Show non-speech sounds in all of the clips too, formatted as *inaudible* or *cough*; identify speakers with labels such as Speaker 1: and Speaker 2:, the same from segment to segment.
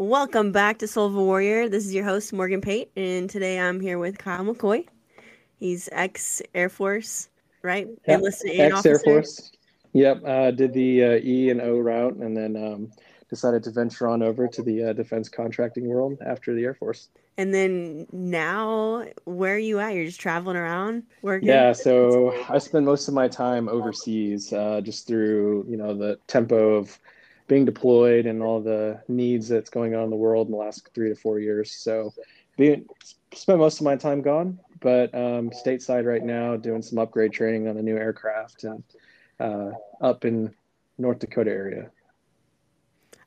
Speaker 1: Welcome back to Soul of a Warrior. This is your host, Morgan Pate, and today I'm here with Kyle McCoy. He's ex Air Force, right?
Speaker 2: Yep. Ex Air Force. Yep. Uh, did the uh, E and O route and then um, decided to venture on over to the uh, defense contracting world after the Air Force.
Speaker 1: And then now, where are you at? You're just traveling around working?
Speaker 2: Yeah, so I spend most of my time overseas uh, just through, you know, the tempo of being deployed and all the needs that's going on in the world in the last three to four years. So, being spent most of my time gone, but um, stateside right now, doing some upgrade training on the new aircraft and uh, up in North Dakota area.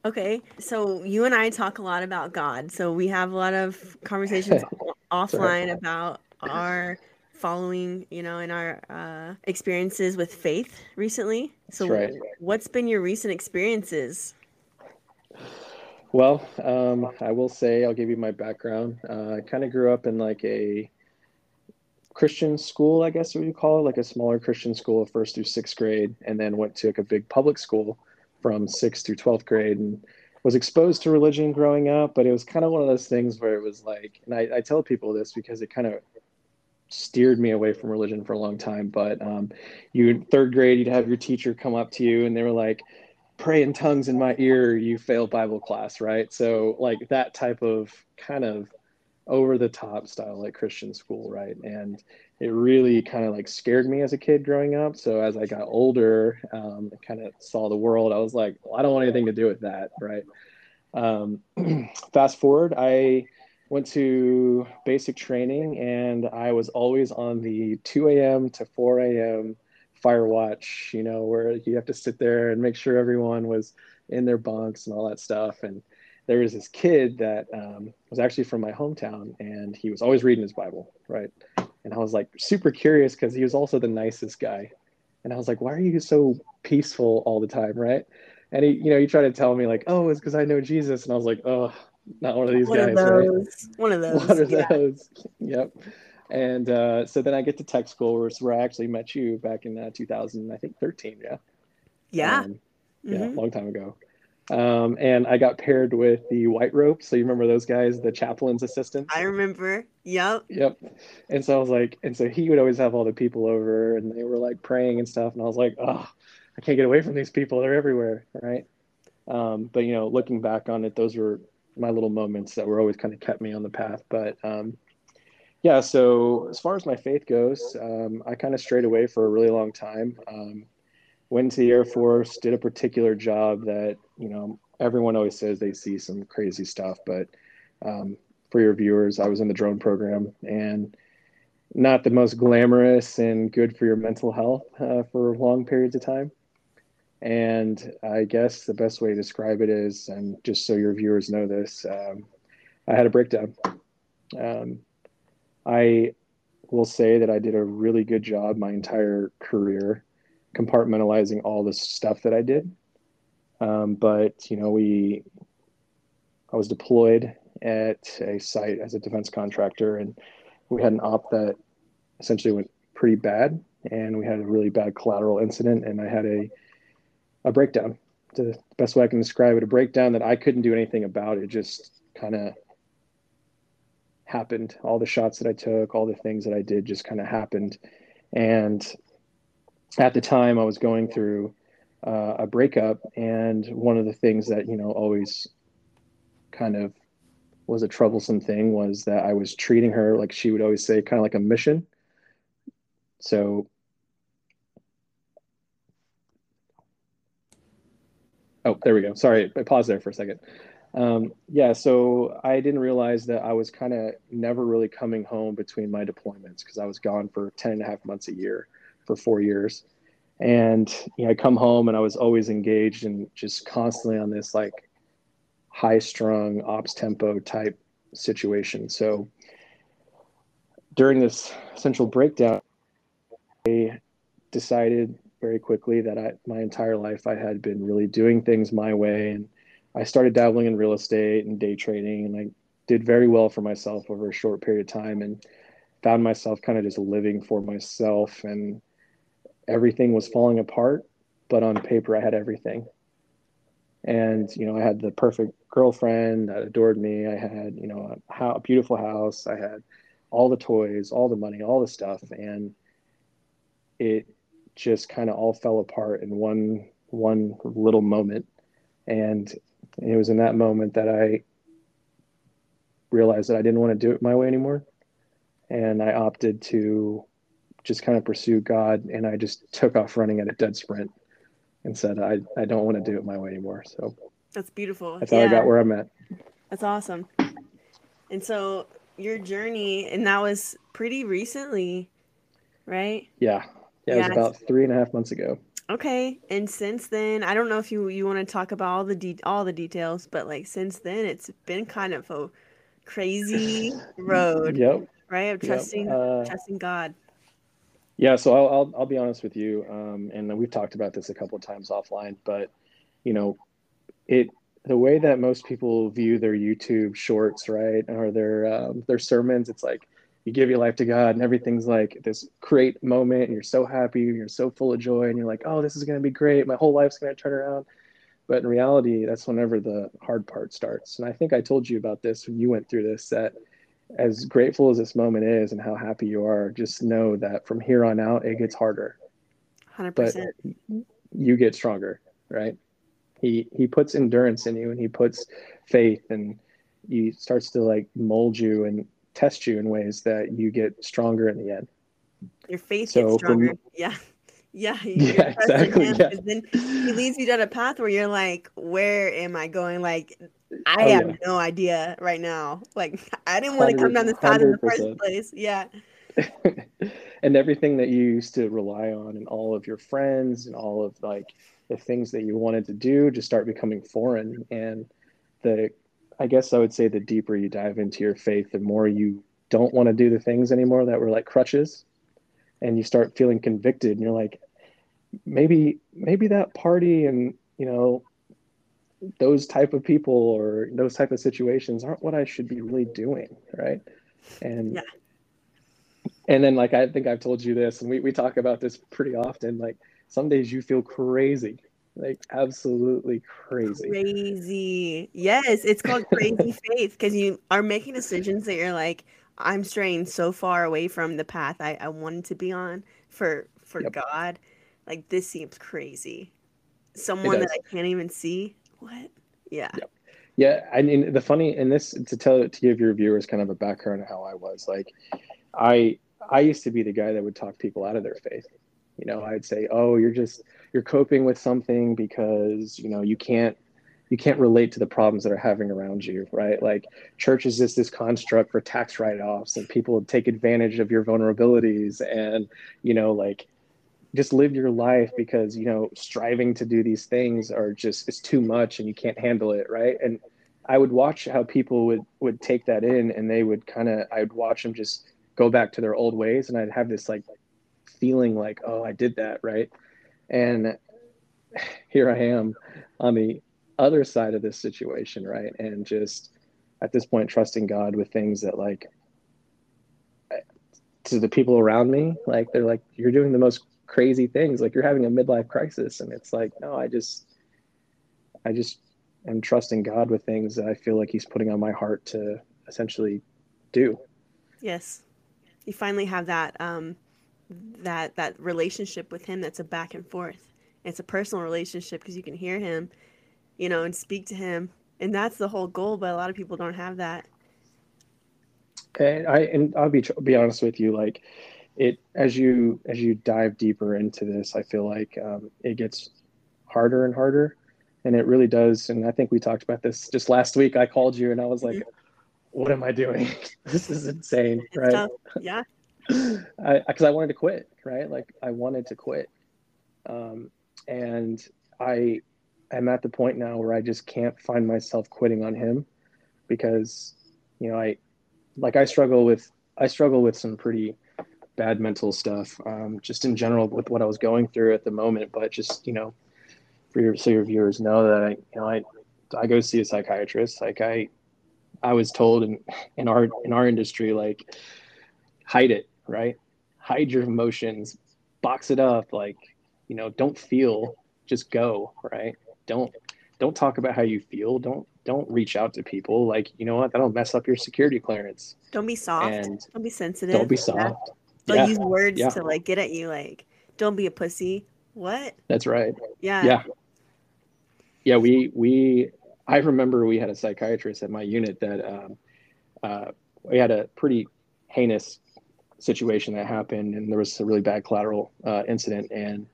Speaker 1: Okay, so you and I talk a lot about God. So we have a lot of conversations *laughs* offline about our following, you know, in our uh, experiences with faith recently. So, right. what's been your recent experiences?
Speaker 2: Well, um, I will say, I'll give you my background. Uh, I kind of grew up in like a Christian school, I guess what you call it, like a smaller Christian school, first through sixth grade, and then went to like a big public school from sixth through 12th grade and was exposed to religion growing up. But it was kind of one of those things where it was like, and I, I tell people this because it kind of steered me away from religion for a long time. But um, you third grade, you'd have your teacher come up to you and they were like, "Pray in tongues in my ear, you fail Bible class," right? So like that type of kind of over the top style like Christian school, right? And it really kind of like scared me as a kid growing up. So as I got older, um, kind of saw the world, I was like, well, I don't want anything to do with that, right? Um, *clears throat* fast forward, I went to basic training and I was always on the 2 a.m. to 4 a.m. fire watch, you know, where you have to sit there and make sure everyone was in their bunks and all that stuff. And there was this kid that um, was actually from my hometown and he was always reading his Bible, right? And I was like super curious because he was also the nicest guy. And I was like, why are you so peaceful all the time, right? And he, you know, he tried to tell me like, oh, it's because I know Jesus. And I was like, oh, not one of these
Speaker 1: one
Speaker 2: guys.
Speaker 1: Of those. Right? One of *laughs* those.
Speaker 2: One of yeah. those. Yep. And uh, so then I get to tech school, where, where I actually met you back in uh, 2000, I think 13. Yeah.
Speaker 1: Yeah. Um,
Speaker 2: yeah, mm-hmm. long time ago. Um, and I got paired with the white rope. So you remember those guys, the chaplain's assistants?
Speaker 1: I remember. Yep.
Speaker 2: Yep. And so I was like, and so he would always have all the people over and they were like praying and stuff. And I was like, oh, I can't get away from these people. They're everywhere. Right. Um, but, you know, looking back on it, those were my little moments that were always kind of kept me on the path. But um, yeah, so as far as my faith goes, um, I kind of strayed away for a really long time. Um, went to the Air Force, did a particular job that you know everyone always says they see some crazy stuff, but um, for your viewers, I was in the drone program and not the most glamorous and good for your mental health uh, for long periods of time. And I guess the best way to describe it is, and just so your viewers know this, um, I had a breakdown. Um, I will say that I did a really good job my entire career compartmentalizing all the stuff that I did. Um, but you know, we, I was deployed at a site as a defense contractor, and we had an op that essentially went pretty bad, and we had a really bad collateral incident, and I had a a breakdown. The best way I can describe it, a breakdown that I couldn't do anything about. It just kind of happened. All the shots that I took, all the things that I did just kind of happened. And at the time, I was going through uh, a breakup, and one of the things that you know always kind of was a troublesome thing was that I was treating her like she would always say, kind of like a mission. So Oh, there we go. Sorry, I paused there for a second. Um, yeah, so I didn't realize that I was kind of never really coming home between my deployments because I was gone for 10 and a half months a year for four years. And you know, I come home and I was always engaged and just constantly on this like high strung ops tempo type situation. So during this central breakdown, I decided very quickly that I my entire life I had been really doing things my way and I started dabbling in real estate and day trading and I did very well for myself over a short period of time and found myself kind of just living for myself and everything was falling apart but on paper I had everything and you know I had the perfect girlfriend that adored me. I had, you know, a, a beautiful house. I had all the toys, all the money, all the stuff, and it just kind of all fell apart in one one little moment. And it was in that moment that I realized that I didn't want to do it my way anymore. And I opted to just kind of pursue God and I just took off running at a dead sprint and said, I, I don't want to do it my way anymore. So
Speaker 1: that's beautiful.
Speaker 2: That's how yeah. I got where I'm at.
Speaker 1: That's awesome. And so your journey, and that was pretty recently, right?
Speaker 2: Yeah. Yeah, yeah. it was about three and a half months ago.
Speaker 1: Okay, and since then, I don't know if you you want to talk about all the de- all the details, but like since then, it's been kind of a crazy *laughs* road.
Speaker 2: yep.
Speaker 1: Right, of trusting yep. uh, trusting God.
Speaker 2: Yeah, so I'll, I'll, I'll be honest with you, um, and we've talked about this a couple of times offline, but you know, it the way that most people view their YouTube shorts, right, or their um, their sermons, it's like you give your life to God and everything's like this great moment and you're so happy, you're so full of joy and you're like, oh, this is going to be great. My whole life's going to turn around. But in reality, that's whenever the hard part starts. And I think I told you about this when you went through this that as grateful as this moment is and how happy you are, just know that from here on out, it gets harder.
Speaker 1: 100%.
Speaker 2: But you get stronger, right? He, he puts endurance in you and he puts faith and he starts to like mold you and test you in ways that you get stronger in the end.
Speaker 1: Your faith so gets stronger. From, *laughs* yeah. Yeah, *laughs*
Speaker 2: yeah, exactly. Yeah.
Speaker 1: Then he leads you down a path where you're like, "Where am I going?" Like, I oh, have yeah. no idea right now. Like, *laughs* I didn't want to come down this path in the first place. Yeah.
Speaker 2: and everything that you used to rely on, and all of your friends, and all of like the things that you wanted to do, just start becoming foreign. And the I guess I would say the deeper you dive into your faith, the more you don't want to do the things anymore that were like crutches. And you start feeling convicted and you're like, maybe, maybe that party and, you know, those type of people or those type of situations aren't what I should be really doing. Right. And, yeah. and then like, I think I've told you this and we, we talk about this pretty often. Like some days you feel crazy like absolutely crazy.
Speaker 1: Crazy. Yes, it's called crazy *laughs* faith because you are making decisions that you're like, I'm straying so far away from the path I, I wanted to be on for for yep. God. Like this seems crazy. Someone that I can't even see. What? Yeah.
Speaker 2: Yep. Yeah, I mean the funny and this to tell to give your viewers kind of a background of how I was like, I I used to be the guy that would talk people out of their faith. You know, I'd say, "Oh, you're just you're coping with something because you know you can't you can't relate to the problems that are having around you, right? Like church is just this construct for tax write-offs and people take advantage of your vulnerabilities and you know like just live your life because you know striving to do these things are just it's too much and you can't handle it, right? And I would watch how people would would take that in and they would kind of I would watch them just go back to their old ways and I'd have this like feeling like oh I did that, right? And here I am on the other side of this situation, right? And just at this point, trusting God with things that, like, to the people around me, like, they're like, you're doing the most crazy things. Like, you're having a midlife crisis. And it's like, no, I just, I just am trusting God with things that I feel like He's putting on my heart to essentially do.
Speaker 1: Yes. You finally have that um, that that relationship with him that's a back and forth. It's a personal relationship because you can hear him you know and speak to him. And that's the whole goal but a lot of people don't have that.
Speaker 2: And i and i'll be be honest with you like it as you as you dive deeper into this i feel like um, it gets harder and harder. And it really does and i think we talked about this just last week i called you and i was like mm-hmm. what am i doing? *laughs* This is insane it's right? tough.
Speaker 1: yeah
Speaker 2: because I, I, wanted to quit, right? Like I wanted to quit, um, and I am at the point now where I just can't find myself quitting on him because you know I like I struggle with I struggle with some pretty bad mental stuff um, just in general with what I was going through at the moment. But just you know, for your so your viewers know that I you know I I go see a psychiatrist. Like I I was told in in our in our industry like hide it right? Hide your emotions, box it up, like, you know, don't feel, just go, right? Don't don't talk about how you feel. Don't don't reach out to people. Like, you know what? That'll mess up your security clearance.
Speaker 1: Don't be soft. And don't be sensitive.
Speaker 2: Don't be soft.
Speaker 1: They'll yeah. use words yeah. to like get at you like, don't be a pussy. What?
Speaker 2: That's right.
Speaker 1: Yeah.
Speaker 2: Yeah. Yeah, we we I remember we had a psychiatrist at my unit that um, uh, we had a pretty heinous situation that happened, and there was a really bad collateral uh, incident, and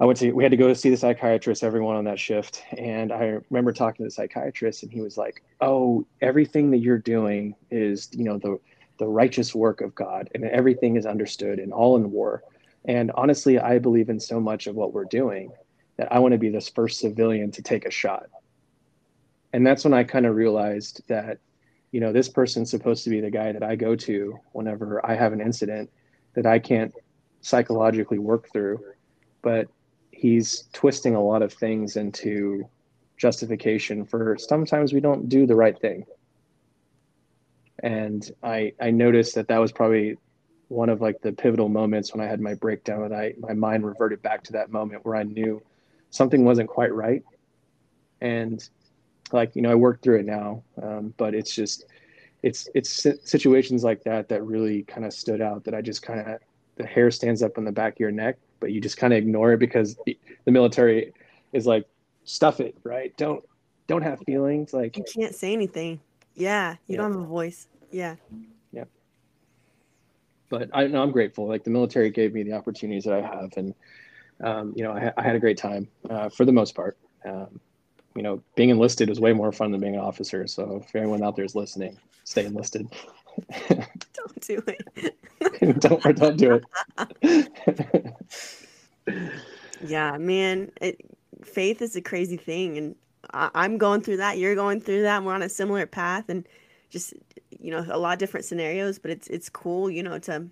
Speaker 2: I went to we had to go see the psychiatrist, everyone on that shift, and I remember talking to the psychiatrist, and he was like, "Oh, everything that you're doing is you know the the righteous work of God, and everything is understood and all in war." And honestly, I believe in so much of what we're doing that I want to be this first civilian to take a shot. And that's when I kind of realized that, you know, this person's supposed to be the guy that I go to whenever I have an incident that I can't psychologically work through. But he's twisting a lot of things into justification for sometimes we don't do the right thing. And I I noticed that that was probably one of like the pivotal moments when I had my breakdown and I my mind reverted back to that moment where I knew something wasn't quite right. And like, you know, I work through it now. Um, but it's just it's it's situations like that that really kind of stood out that I just kind of the hair stands up on the back of your neck, but you just kind of ignore it because the military is like stuff it, right? Don't don't have feelings like
Speaker 1: you can't say anything. Yeah, you yeah. don't have a voice. Yeah yeah
Speaker 2: but I know I'm grateful. Like the military gave me the opportunities that I have, and um, you know, I, I, had a great time uh, for the most part. Um, you know, being enlisted is way more fun than being an officer. So if anyone out there is listening, stay enlisted. *laughs*
Speaker 1: don't do it. *laughs*
Speaker 2: don't or don't do
Speaker 1: it. *laughs* yeah, man. It, faith is a crazy thing, and I, I'm going through that. You're going through that. We're on a similar path, and just you know a lot of different scenarios but it's it's cool you know to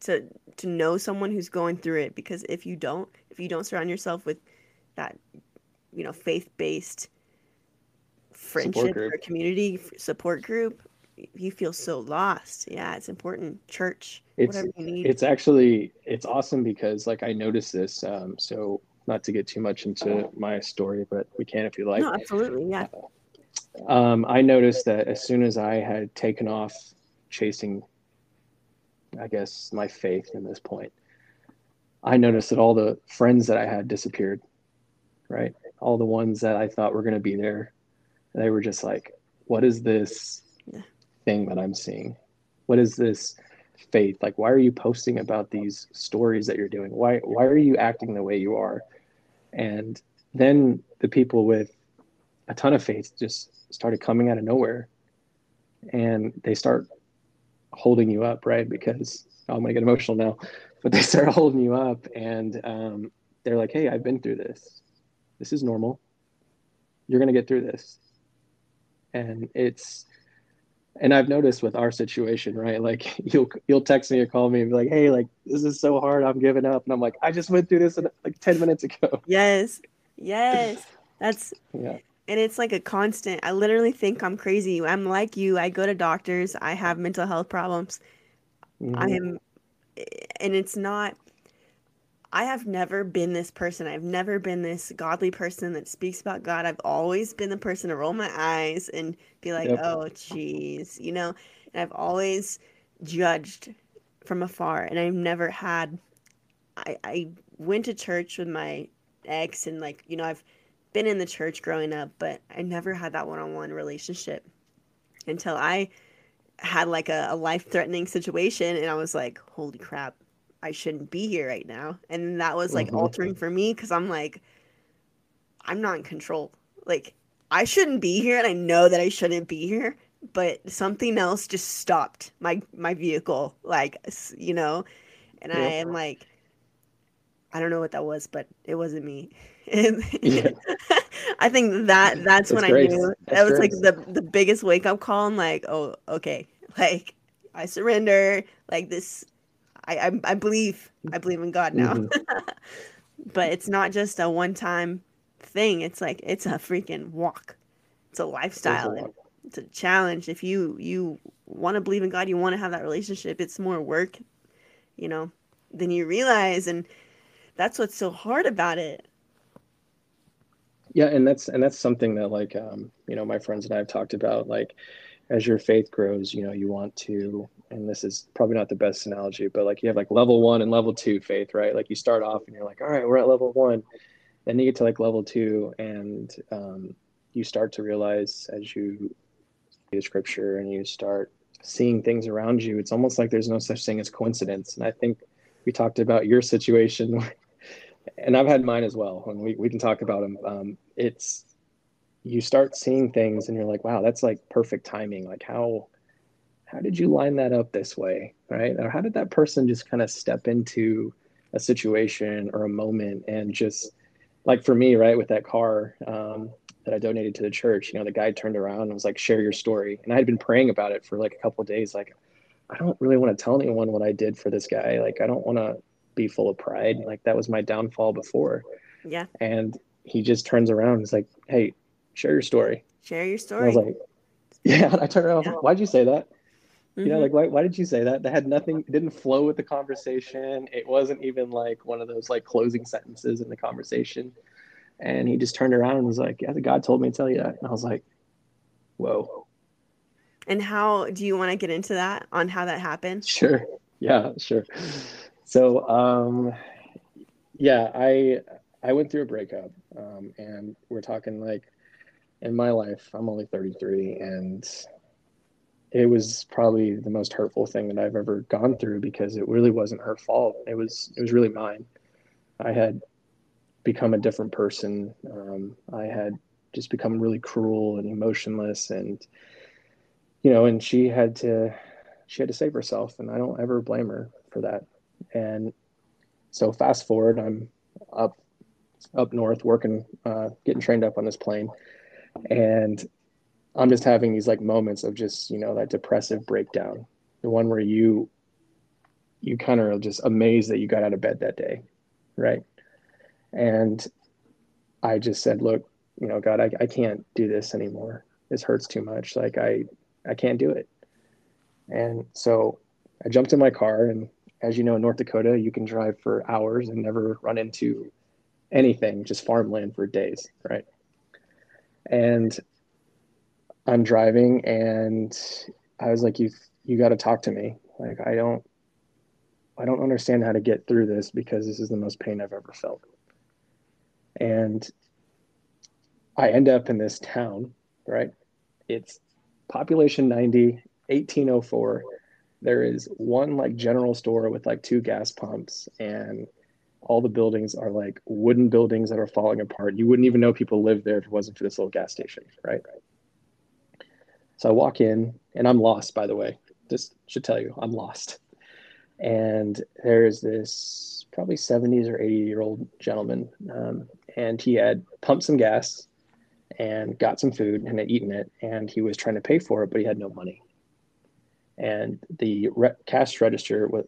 Speaker 1: to to know someone who's going through it because if you don't if you don't surround yourself with that you know faith-based friendship or community support group you feel so lost. Yeah it's important. Church
Speaker 2: it's, it's actually it's awesome because like i noticed this um, so not to get too much into my story but we can if you like.
Speaker 1: No, absolutely yeah. Uh,
Speaker 2: um, I noticed that as soon as I had taken off chasing, I guess, my faith in this point, I noticed that all the friends that I had disappeared, right? All the ones that I thought were going to be there, they were just like, what is this thing that I'm seeing? What is this faith? Like, why are you posting about these stories that you're doing? Why, why are you acting the way you are? And then the people with a ton of faith just started coming out of nowhere and they start holding you up right because oh, i'm gonna get emotional now but they start *laughs* holding you up and um, they're like hey i've been through this this is normal. You're gonna get through this. And it's and i've noticed with our situation right? Like *laughs* you'll you'll text me or call me and be like hey like this is so hard. I'm giving up. And i'm like i just went through this like 10 minutes ago. *laughs*
Speaker 1: Yes. Yes. That's yeah. and it's like a constant i literally think i'm crazy. I'm like you. I go to doctors. I have mental health problems. Mm-hmm. i am and it's not i have never been this person. I've never been this godly person that speaks about god. I've always been the person to roll my eyes and be like yep. oh jeez you know? And i've always judged from afar and i've never had i i went to church with my ex and like you know i've been in the church growing up, but I never had that one on one relationship until I had like a, a life threatening situation and I was like, holy crap, I shouldn't be here right now. And that was like mm-hmm. altering for me because I'm like, I'm not in control. Like, I shouldn't be here and I know that I shouldn't be here, but something else just stopped my my vehicle like you know and i am like i don't know what that was but it wasn't me *laughs* yeah. *laughs* I think that that's, that's when I knew that's that was like the the biggest wake up call. I'm like, oh, okay, *laughs* like I surrender. Like this, I I, I believe I believe in God now. Mm-hmm. *laughs* but it's not just a one time thing. It's like it's a freaking walk. It's a lifestyle. It's a, it's a challenge. If you you want to believe in God, you want to have that relationship. It's more work, you know, than you realize, and that's what's so hard about it
Speaker 2: Yeah, and that's and that's something that like um, you know my friends and I have talked about. Like as your faith grows, you know you want to, and this is probably not the best analogy, but like you have like level one and level two faith, right? Like you start off and you're like, all right, we're at level one, then you get to like level two, and um, you start to realize as you the scripture and you start seeing things around you, it's almost like there's no such thing as coincidence. And I think we talked about your situation, *laughs* and I've had mine as well. And we, we can talk about them. Um, it's you start seeing things and you're like, wow, that's like perfect timing. Like how how did you line that up this way, right? Or how did that person just kind of step into a situation or a moment and just like for me, right, with that car, um, that I donated to the church, you know, the guy turned around and was like, share your story. And I had been praying about it for like a couple days. Like, I don't really want to tell anyone what I did for this guy. Like, I don't want to be full of pride. Like, that was my downfall before.
Speaker 1: Yeah.
Speaker 2: And he just turns around and is like, hey, share your story.
Speaker 1: Share your story.
Speaker 2: And I was like, *laughs* yeah. And I turned around, yeah. why'd you say that? Mm-hmm. You know, mm-hmm. like, why, why did you say that? That had nothing, it didn't flow with the conversation. It wasn't even like one of those like closing sentences in the conversation and he just turned around and was like, Yeah, the God told me to tell you that. And I was like, Whoa.
Speaker 1: And how do you want to get into that on how that happened?
Speaker 2: Sure. Yeah, sure. So, um, yeah, I I went through a breakup, um, and we're talking like in my life. I'm only 33, and it was probably the most hurtful thing that I've ever gone through because it really wasn't her fault. It was it was really mine. I had become a different person. Um, I had just become really cruel and emotionless, and you know, and she had to she had to save herself, and I don't ever blame her for that. And so, fast forward, I'm up up north working, uh, getting trained up on this plane, and I'm just having these like moments of just you know that depressive breakdown, the one where you you kind of are just amazed that you got out of bed that day, right? And I just said, look, you know, God, I, I can't do this anymore. This hurts too much. Like I, I can't do it. And so I jumped in my car and as you know, in North Dakota, you can drive for hours and never run into anything, just farmland for days. Right. And I'm driving and I was like, you, you got to talk to me. Like, I don't, I don't understand how to get through this because this is the most pain I've ever felt and I end up in this town, right? It's population 90, 1804. There is one like general store with like two gas pumps, and all the buildings are like wooden buildings that are falling apart. You wouldn't even know people lived there if it wasn't for this little gas station, right? So I walk in, and I'm lost, by the way. Just should tell you, I'm lost. And there's this probably 70s or 80 year old gentleman um, and he had pumped some gas and got some food and had eaten it and he was trying to pay for it but he had no money and the re- cash register with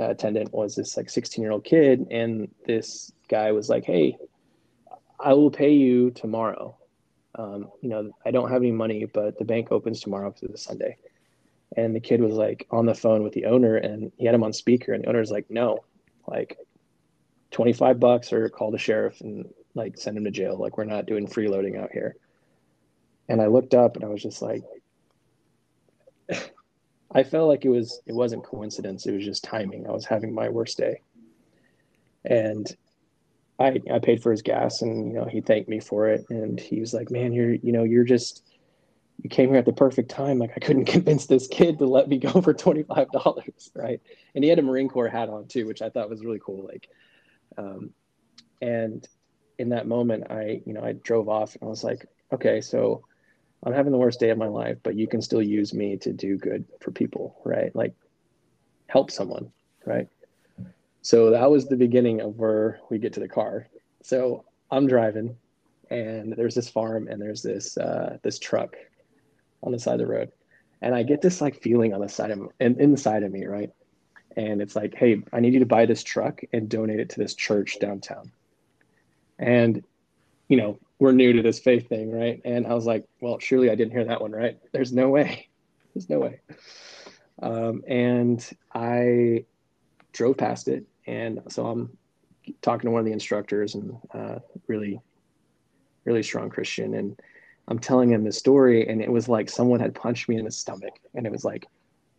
Speaker 2: uh, attendant was this like 16 year old kid and this guy was like hey i will pay you tomorrow um, you know i don't have any money but the bank opens tomorrow because it's a sunday and the kid was like on the phone with the owner and he had him on speaker and the owner's like no like 25 bucks or call the sheriff and like send him to jail. Like we're not doing freeloading out here. And I looked up and I was just like, *laughs* I felt like it was, it wasn't coincidence. It was just timing. I was having my worst day. And I, I paid for his gas and, you know, he thanked me for it. And he was like, man, you're, you know, you're just, you came here at the perfect time. Like I couldn't *laughs* convince this kid to let me go for $25. *laughs* Right. And he had a Marine Corps hat on too, which I thought was really cool. Like, um, and in that moment, I, you know, I drove off and I was like, okay, so I'm having the worst day of my life, but you can still use me to do good for people, right? Like help someone, right? So that was the beginning of where we get to the car. So I'm driving and there's this farm and there's this uh, this truck on the side of the road. And I get this like feeling on the side of and inside of me, right? and it's like, hey, I need you to buy this truck and donate it to this church downtown. And, you know, we're new to this faith thing, right? And I was like, well, surely I didn't hear that one, right? There's no way. There's no way. Um, and I drove past it. And so I'm talking to one of the instructors and uh, really really strong Christian. And I'm telling him this story, and it was like someone had punched me in the stomach, and it was like,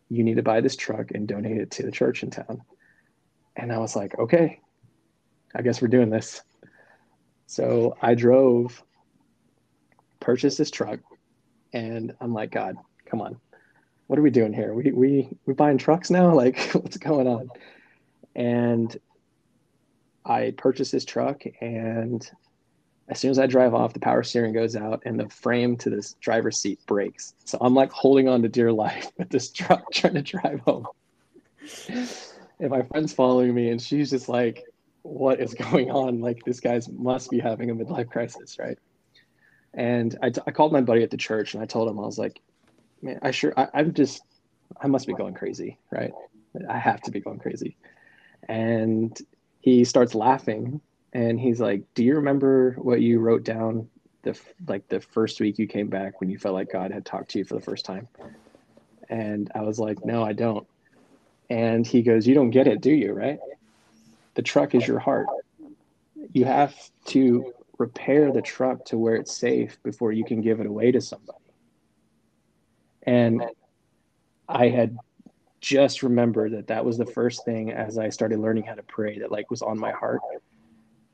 Speaker 2: you need to buy this truck and donate it to the church in town. And I was like, okay, I guess we're doing this. So I drove, purchased this truck, and I'm like, God, come on, what are we doing here? We we we buying trucks now? *laughs* Like, what's going on? And I purchased this truck, and as soon as I drive off, the power steering goes out, and the frame to this driver's seat breaks. So I'm like holding on to dear life with this truck, *laughs* trying to drive home. and my friend's following me, and she's just like, "What is going on? Like, this guy's must be having a midlife crisis, right?" And I, t- I called my buddy at the church, and I told him I was like, "Man, I sure I, I'm just I must be going crazy, right? I have to be going crazy." And he starts laughing and he's like, "Do you remember what you wrote down the like the first week you came back when you felt like God had talked to you for the first time?" And I was like, "No, I don't." And he goes, "You don't get it, do you? Right? The truck is your heart. You have to repair the truck to where it's safe before you can give it away to somebody." And I had just remember that that was the first thing as I started learning how to pray that like was on my heart.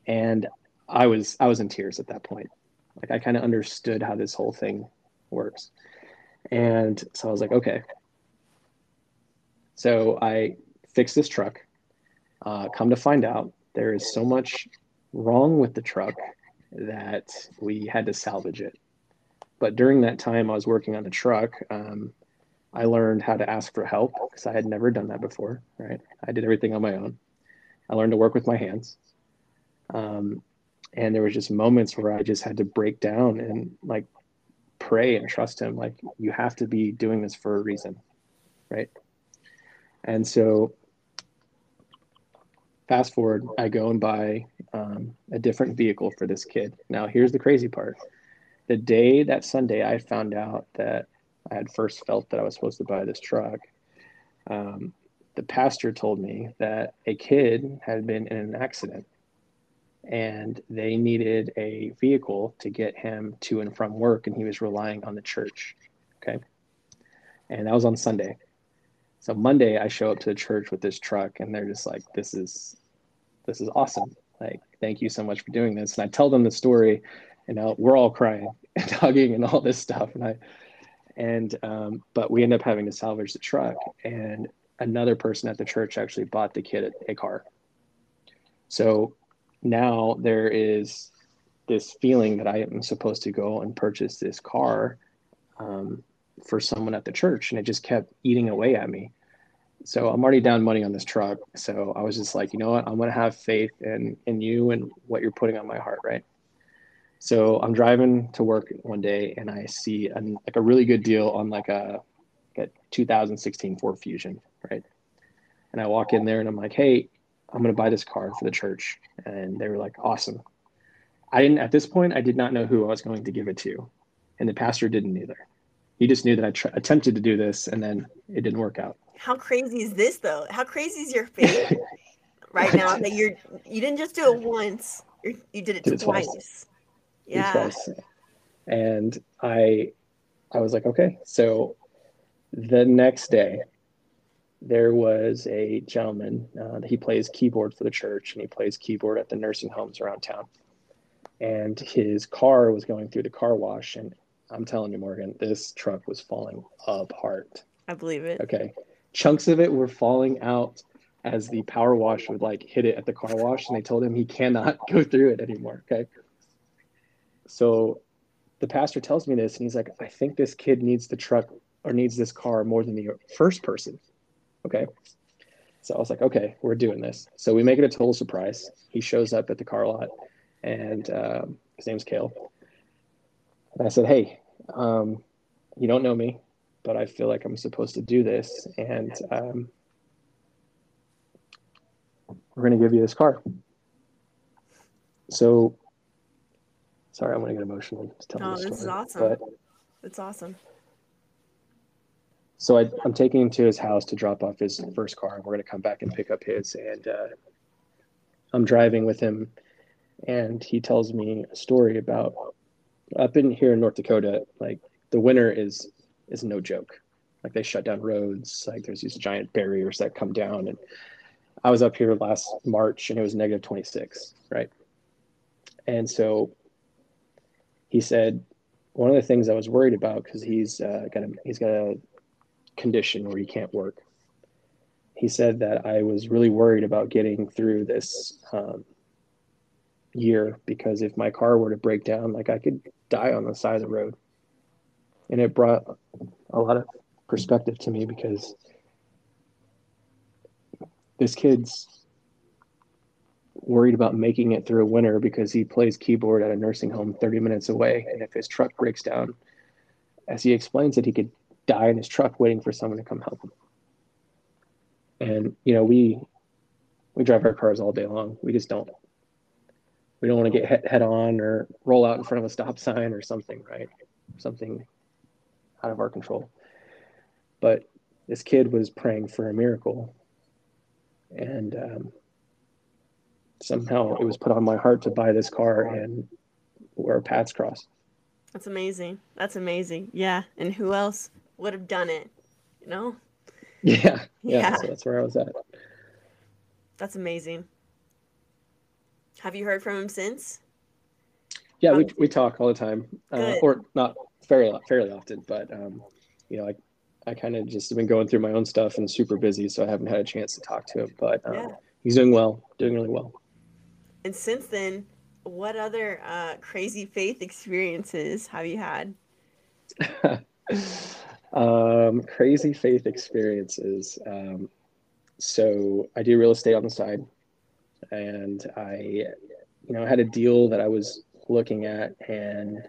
Speaker 2: And I was I was in tears at that point. Like I kind of understood how this whole thing works. And so I was like, okay. So I fixed this truck. Uh, come to find out, there is so much wrong with the truck that we had to salvage it. But during that time, I was working on the truck. Um, I learned how to ask for help because I had never done that before, right? I did everything on my own. I learned to work with my hands. Um, and there was just moments where I just had to break down and like pray and trust him. Like you have to be doing this for a reason, right? And so fast forward, I go and buy um, a different vehicle for this kid. Now, here's the crazy part. The day that Sunday, I found out that I had first felt that I was supposed to buy this truck, um, the pastor told me that a kid had been in an accident and they needed a vehicle to get him to and from work, and he was relying on the church. Okay. And that was on Sunday. So Monday, I show up to the church with this truck, and they're just like, "This is, this is awesome! Like, thank you so much for doing this." And I tell them the story, and now we're all crying *laughs* and hugging and all this stuff, and I and um, but we end up having to salvage the truck and another person at the church actually bought the kid a car. So now there is this feeling that i am supposed to go and purchase this car um, for someone at the church and it just kept eating away at me. So i'm already down money on this truck. So i was just like you know what? I'm going to have faith in in you and what you're putting on my heart right so I'm driving to work one day and I see an, like a really good deal on like a, like a 2016 Ford Fusion, right? And I walk in there and I'm like, hey, I'm gonna buy this car for the church, and they were like, awesome. I didn't at this point. I did not know who I was going to give it to, and the pastor didn't either. He just knew that I tr- attempted to do this, and then it didn't work out.
Speaker 1: How crazy is this, though? How crazy is your faith *laughs* right now that you're you didn't just do it once, you did it did twice. It twice
Speaker 2: yeah. twice. And I I was like, okay. So the next day there was a gentleman uh, he plays keyboard for the church and he plays keyboard at the nursing homes around town and his car was going through the car wash and i'm telling you morgan this truck was falling apart
Speaker 1: i believe it
Speaker 2: okay chunks of it were falling out as the power wash would like hit it at the car wash and they told him he cannot *laughs* go through it anymore okay so the pastor tells me this, and he's like, I think this kid needs the truck or needs this car more than the first person. Okay. So I was like, okay, we're doing this. So we make it a total surprise. He shows up at the car lot, and um, his name's Kale. And I said, hey, um, you don't know me, but I feel like I'm supposed to do this, and um, we're going to give you this car. So Sorry, I'm going to get emotional.
Speaker 1: Oh, this, this is awesome. But, it's awesome.
Speaker 2: So I, am taking him to his house to drop off his first car, and we're going to come back and pick up his. And uh, I'm driving with him, and he tells me a story about up in here in North Dakota, like the winter is is no joke. Like they shut down roads. Like there's these giant barriers that come down. And I was up here last March and it was negative 26, right? And so he said one of the things I was worried about because he's uh, got a he's got a condition where he can't work. He said that I was really worried about getting through this um, year because if my car were to break down, like I could die on the side of the road. And it brought a lot of perspective to me because this kid's worried about making it through a winter because he plays keyboard at a nursing home 30 minutes away. And if his truck breaks down, as he explains it, he could die in his truck waiting for someone to come help him. And, you know, we, we drive our cars all day long. We just don't we don't want to get head on or roll out in front of a stop sign or something, right? Something out of our control. But this kid was praying for a miracle. And um, somehow it was put on my heart to buy this car and where paths cross.
Speaker 1: That's amazing. That's amazing. Yeah. And who else would have done it? You know? *laughs*
Speaker 2: Yeah. Yeah. yeah. So that's where I was at.
Speaker 1: That's amazing. Have you heard from him since?
Speaker 2: Yeah, we, we talk all the time, uh, or not fairly fairly often, but um, you know, I I kind of just have been going through my own stuff and super busy, so I haven't had a chance to talk to him. But um, yeah. he's doing well, doing really well.
Speaker 1: And since then, what other uh, crazy faith experiences have you had? *laughs*
Speaker 2: um, crazy faith experiences. Um, so I do real estate on the side and I, you know, had a deal that I was looking at, and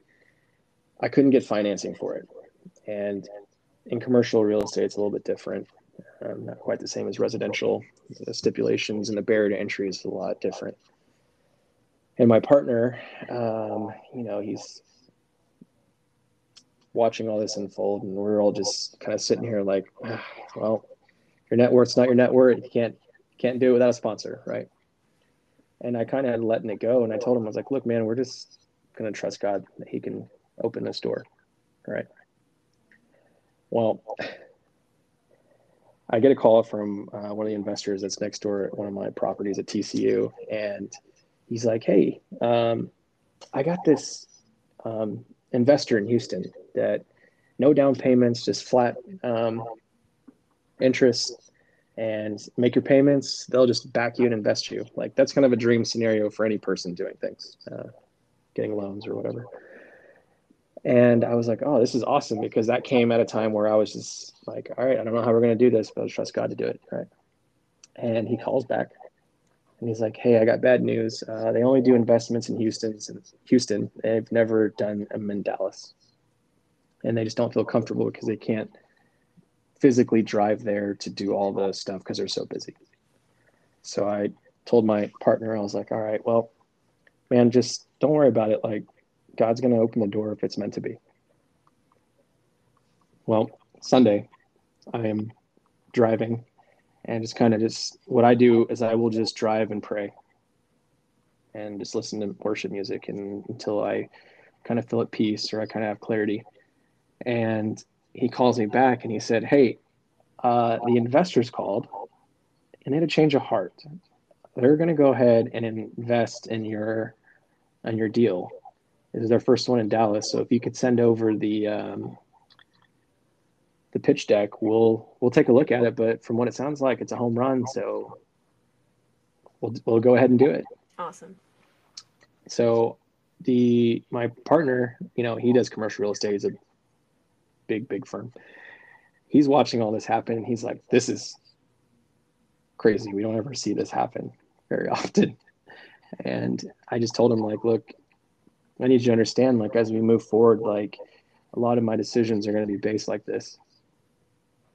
Speaker 2: I couldn't get financing for it. And in commercial real estate, it's a little bit different. Um, not quite the same as residential. The stipulations and the barrier to entry is a lot different. And my partner, um, you know, he's watching all this unfold, and we're all just kind of sitting here like, ah, well, your net worth's not your net worth. You can't can't do it without a sponsor, right? and I kind of had letting it go. And I told him, I was like, look, man, we're just to trust God that he can open this door. Right. Well, I get a call from uh, one of the investors that's next door at one of my properties at TCU. And he's like, hey, um, I got this um, investor in Houston that no down payments, just flat um, interest and make your payments. They'll just back you and invest you. Like that's kind of a dream scenario for any person doing things, uh, getting loans or whatever. And I was like, oh, this is awesome because that came at a time where I was just like, all right, I don't know how we're going to do this, but I'll trust God to do it. Right. And he calls back and he's like, hey, I got bad news. Uh, they only do investments in Houston. Houston. They've never done them in Dallas. And they just don't feel comfortable because they can't physically drive there to do all the stuff because they're so busy. So I told my partner, I was like, all right, well, man, just don't worry about it. Like, God's to open the door if it's meant to be. Well, Sunday, I am driving and just kind of just what I do is I will just drive and pray and just listen to worship music and until I kind of feel at peace or I kind of have clarity. And he calls me back and he said, "Hey, uh, the investors called, and they had a change of heart. They're going to go ahead and invest in your on your deal. This is their first one in Dallas. So if you could send over the um, the pitch deck, we'll we'll take a look at it. But from what it sounds like, it's a home run. So we'll we'll go ahead and do it.
Speaker 1: Awesome.
Speaker 2: So the my partner, you know, he does commercial real estate. He's a big, big firm. He's watching all this happen and he's like, this is crazy. We don't ever see this happen very *laughs* often. And I just told him, like, look, I need you to understand, like, as we move forward, like, a lot of my decisions are going to be based like this.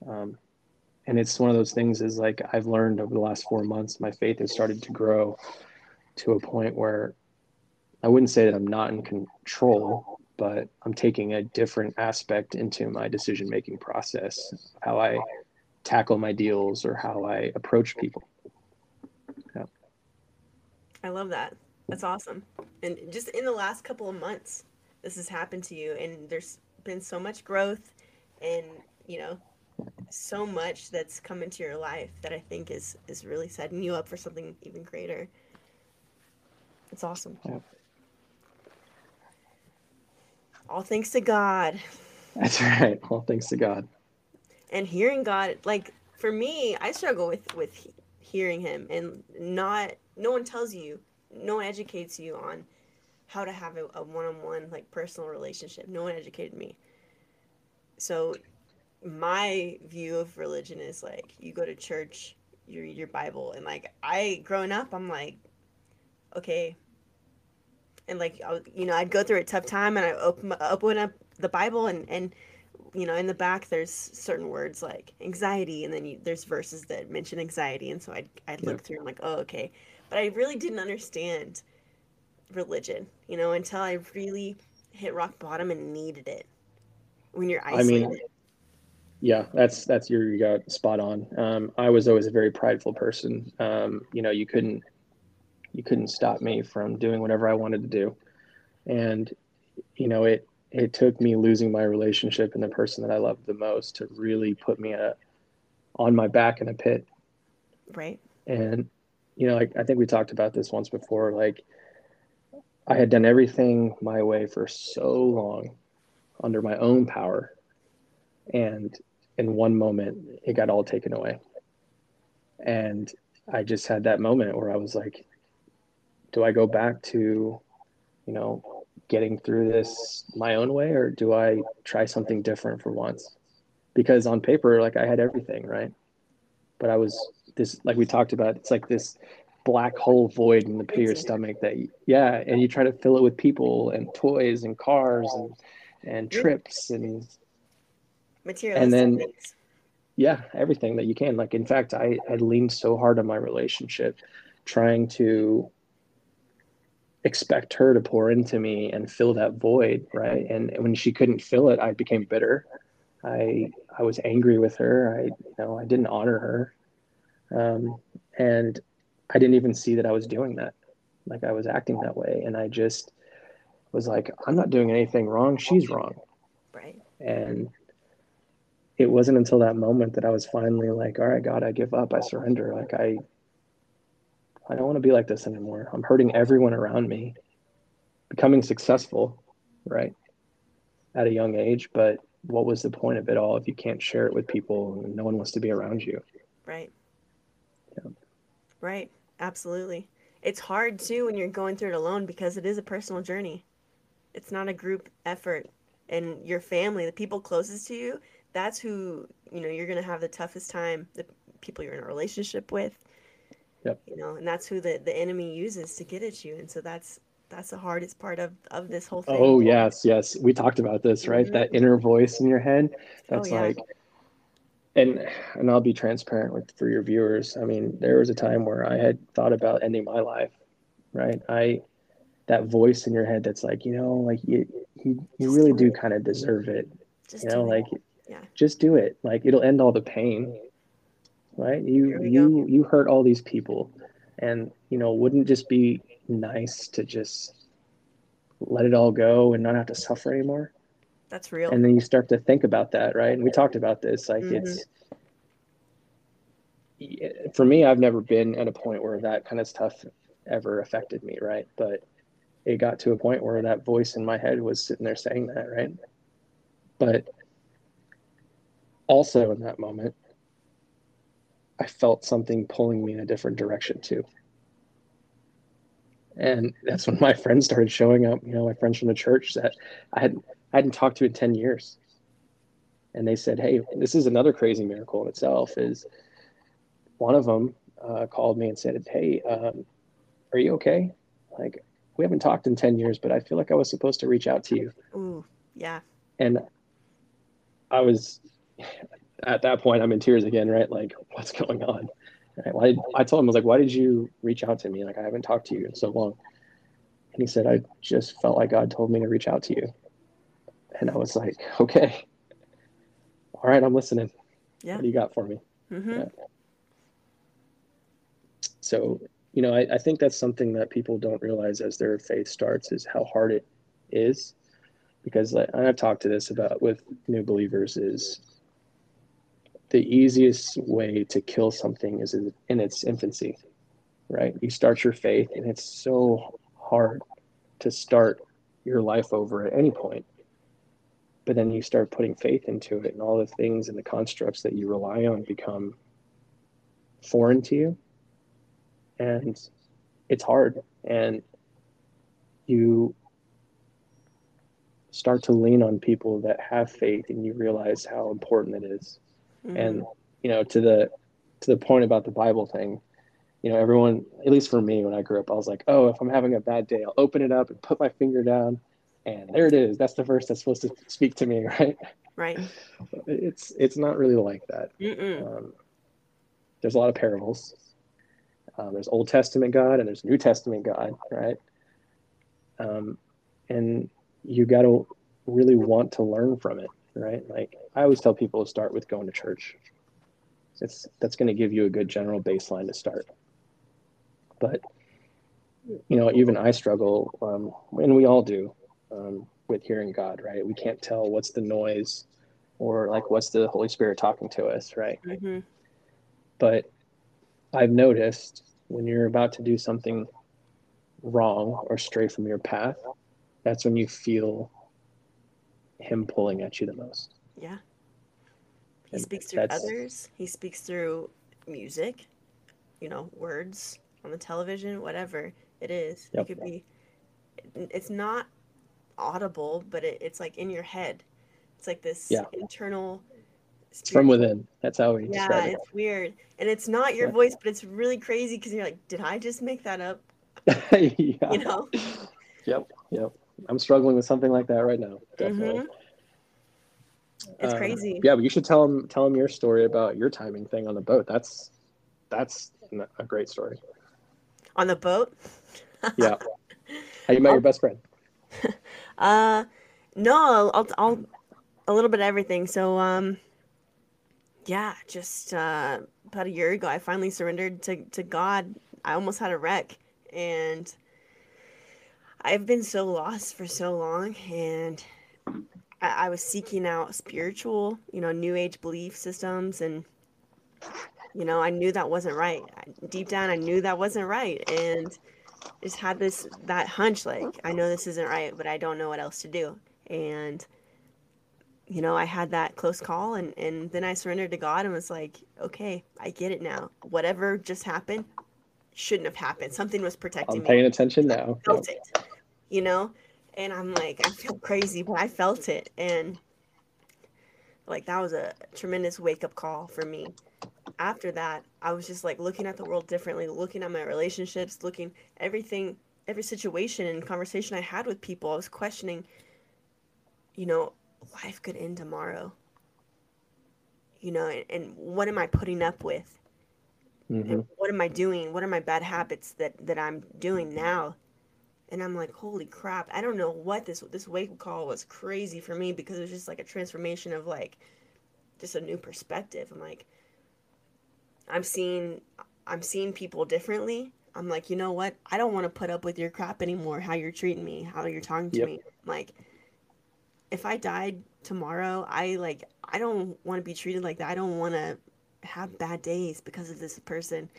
Speaker 2: Um, and it's one of those things is like I've learned over the last four months, my faith has started to grow to a point where I wouldn't say that I'm not in control, but I'm taking a different aspect into my decision making process, how I tackle my deals or how I approach people.
Speaker 1: Yeah. I love that. That's awesome. And just in the last couple of months, this has happened to you and there's been so much growth and you know so much that's come into your life that I think is is really setting you up for something even greater. It's awesome. Yeah. All thanks to God.
Speaker 2: That's right. All thanks to God.
Speaker 1: And hearing God, like for me, I struggle with with hearing Him, and not no one tells you, no one educates you on how to have a, a one-on-one like personal relationship. No one educated me. So my view of religion is like you go to church, you read your Bible, and like I growing up, I'm like, okay, and like you know, I'd go through a tough time, and I open open up the Bible, and and you know, in the back there's certain words like anxiety, and then you, there's verses that mention anxiety, and so I'd I'd look yeah. through, and I'm like, oh okay, but I really didn't understand religion, you know, until I really hit rock bottom and needed it when you're isolated. I mean,
Speaker 2: yeah, that's that's your you got spot on. Um, I was always a very prideful person. Um, you know, you couldn't you couldn't stop me from doing whatever I wanted to do, and you know it it took me losing my relationship and the person that I loved the most to really put me a, on my back in a pit.
Speaker 1: Right.
Speaker 2: And you know, like I think we talked about this once before. Like I had done everything my way for so long under my own power and in one moment it got all taken away. And i just had that moment where i was like do i go back to you know getting through this my own way or do i try something different for once? Because on paper like i had everything right? But i was this like we talked about it's like this black hole void in the pit of your stomach that yeah and you try to fill it with people and toys and cars and and trips and
Speaker 1: material
Speaker 2: and then yeah everything that you can. Like in fact i i leaned so hard on my relationship trying to expect her to pour into me and fill that void right? And when she couldn't fill it i became bitter. I i was angry with her. I you know i didn't honor her. Um, and i didn't even see that i was doing that. Like i was acting that way. And i just was like i'm not doing anything wrong. She's wrong.
Speaker 1: Right.
Speaker 2: And it wasn't until that moment that I was finally like, all right, God, I give up. I surrender. Like I I don't want to be like this anymore. I'm hurting everyone around me. Becoming successful, right? At a young age, but what was the point of it all if you can't share it with people and no one wants to be around you?
Speaker 1: Right. Yeah. Right. Absolutely. It's hard too when you're going through it alone because it is a personal journey. It's not a group effort. And your family, the people closest to you, that's who you know you're going to have the toughest time the people you're in a relationship with.
Speaker 2: Yep.
Speaker 1: you know and that's who the, the enemy uses to get at you and so that's that's the hardest part of of this whole thing.
Speaker 2: Oh yes yes. We talked about this right? Mm-hmm. that inner voice in your head. That's oh, yeah. like and and i'll be transparent with for your viewers. I mean there was a time where i had thought about ending my life right? I that voice in your head that's like you know like you you, you really do kind of deserve it. Just you know like
Speaker 1: yeah.
Speaker 2: Just do it. Like it'll end all the pain. Right? You you go. you hurt all these people. And you know, wouldn't just be nice to just let it all go and not have to suffer anymore?
Speaker 1: That's real.
Speaker 2: And then you start to think about that, right? And we talked about this. Like mm-hmm. it's for me, I've never been at a point where that kind of stuff ever affected me, right? But it got to a point where that voice in my head was sitting there saying that, right? But also in that moment, I felt something pulling me in a different direction too. And that's when my friends started showing up, you know, my friends from the church that I had I hadn't talked to in 10 years. And they said, Hey, this is another crazy miracle in itself. Is one of them uh, called me and said, Hey, um, are you okay? Like, we haven't talked in 10 years, but I feel like I was supposed to reach out to you.
Speaker 1: Ooh, yeah.
Speaker 2: And I was at that point I'm in tears again, right? Like, what's going on? Right? Why, I told him, I was like, why did you reach out to me? Like, I haven't talked to you in so long. And he said, I just felt like God told me to reach out to you. And I was like, okay, all right, I'm listening.
Speaker 1: Yeah.
Speaker 2: What do you got for me?
Speaker 1: Mm-hmm. Yeah.
Speaker 2: So, you know, I, I think that's something that people don't realize as their faith starts is how hard it is. because like, I've talked to this about with new believers is the easiest way to kill something is in its infancy, right? You start your faith, and it's so hard to start your life over at any point. But then you start putting faith into it, and all the things and the constructs that you rely on become foreign to you. And it's hard. And you start to lean on people that have faith and you realize how important it is. Mm-hmm. And you know, to the to the point about the Bible thing, you know, everyone, at least for me when I grew up, I was like, oh, if I'm having a bad day, I'll open it up and put my finger down, and there it is. That's the verse that's supposed to speak to me, *laughs* right?
Speaker 1: Right.
Speaker 2: It's it's not really like that. Um, there's a lot of parables. Um, there's Old Testament God and there's New Testament God, right? Um, and you got to really want to learn from it, right? Like I always tell people to start with going to church. It's that's going to give you a good general baseline to start. But you know, even I struggle, um, and we all do, um, with hearing God, right? We can't tell what's the noise, or like what's the Holy Spirit talking to us, right? Mm-hmm. But I've noticed when you're about to do something wrong or stray from your path, that's when you feel him pulling at you the most.
Speaker 1: Yeah. He and speaks through others. He speaks through music, you know, words on the television, whatever it is. Yep. It could be it's not audible, but it, it's like in your head. It's like this yeah. internal
Speaker 2: it's from within. That's how we
Speaker 1: yeah, describe it. it's weird. And it's not your yeah. voice, but it's really crazy because you're like, did I just make that up? *laughs* yeah. You know?
Speaker 2: Yep. Yep. I'm struggling with something like that right now. Definitely.
Speaker 1: Mm-hmm. It's uh, crazy.
Speaker 2: Yeah, but you should tell them tell them your story about your timing thing on the boat. That's that's a great story.
Speaker 1: On the boat?
Speaker 2: yeah. *laughs* How you met I'll, your best friend? *laughs*
Speaker 1: Uh, no, I'll, I'll a little bit of everything. So um, yeah, just uh, about a year ago, I finally surrendered to to God. I almost had a wreck, and I've been so lost for so long, and I, I was seeking out spiritual, you know, new age belief systems, and you know, I knew that wasn't right. Deep down, I knew that wasn't right, and just had this that hunch, like I know this isn't right, but I don't know what else to do, and you know, I had that close call and, and then I surrendered to God and was like, okay, I get it now. Whatever just happened shouldn't have happened. Something was protecting
Speaker 2: I'm paying me. attention now.
Speaker 1: I felt it, you know? And I'm like, I feel crazy, but I felt it. And like, that was a tremendous wake up call for me. After that, I was just like looking at the world differently, looking at my relationships, looking everything, every situation and conversation I had with people. I was questioning, you know, life could end tomorrow. You know, and, and what am I putting up with? Mm-hmm. what am I doing? What are my bad habits that that I'm doing now? And I'm like, holy crap! I don't know what this this wake call was crazy for me because it was just like a transformation of like, just a new perspective. I'm like, I'm seeing I'm seeing people differently. I'm like, you know what? I don't want to put up with your crap anymore. How you're treating me, how you're talking to yep. me. I'm like, if I died tomorrow, I like I don't want to be treated like that. I don't want to have bad days because of this person.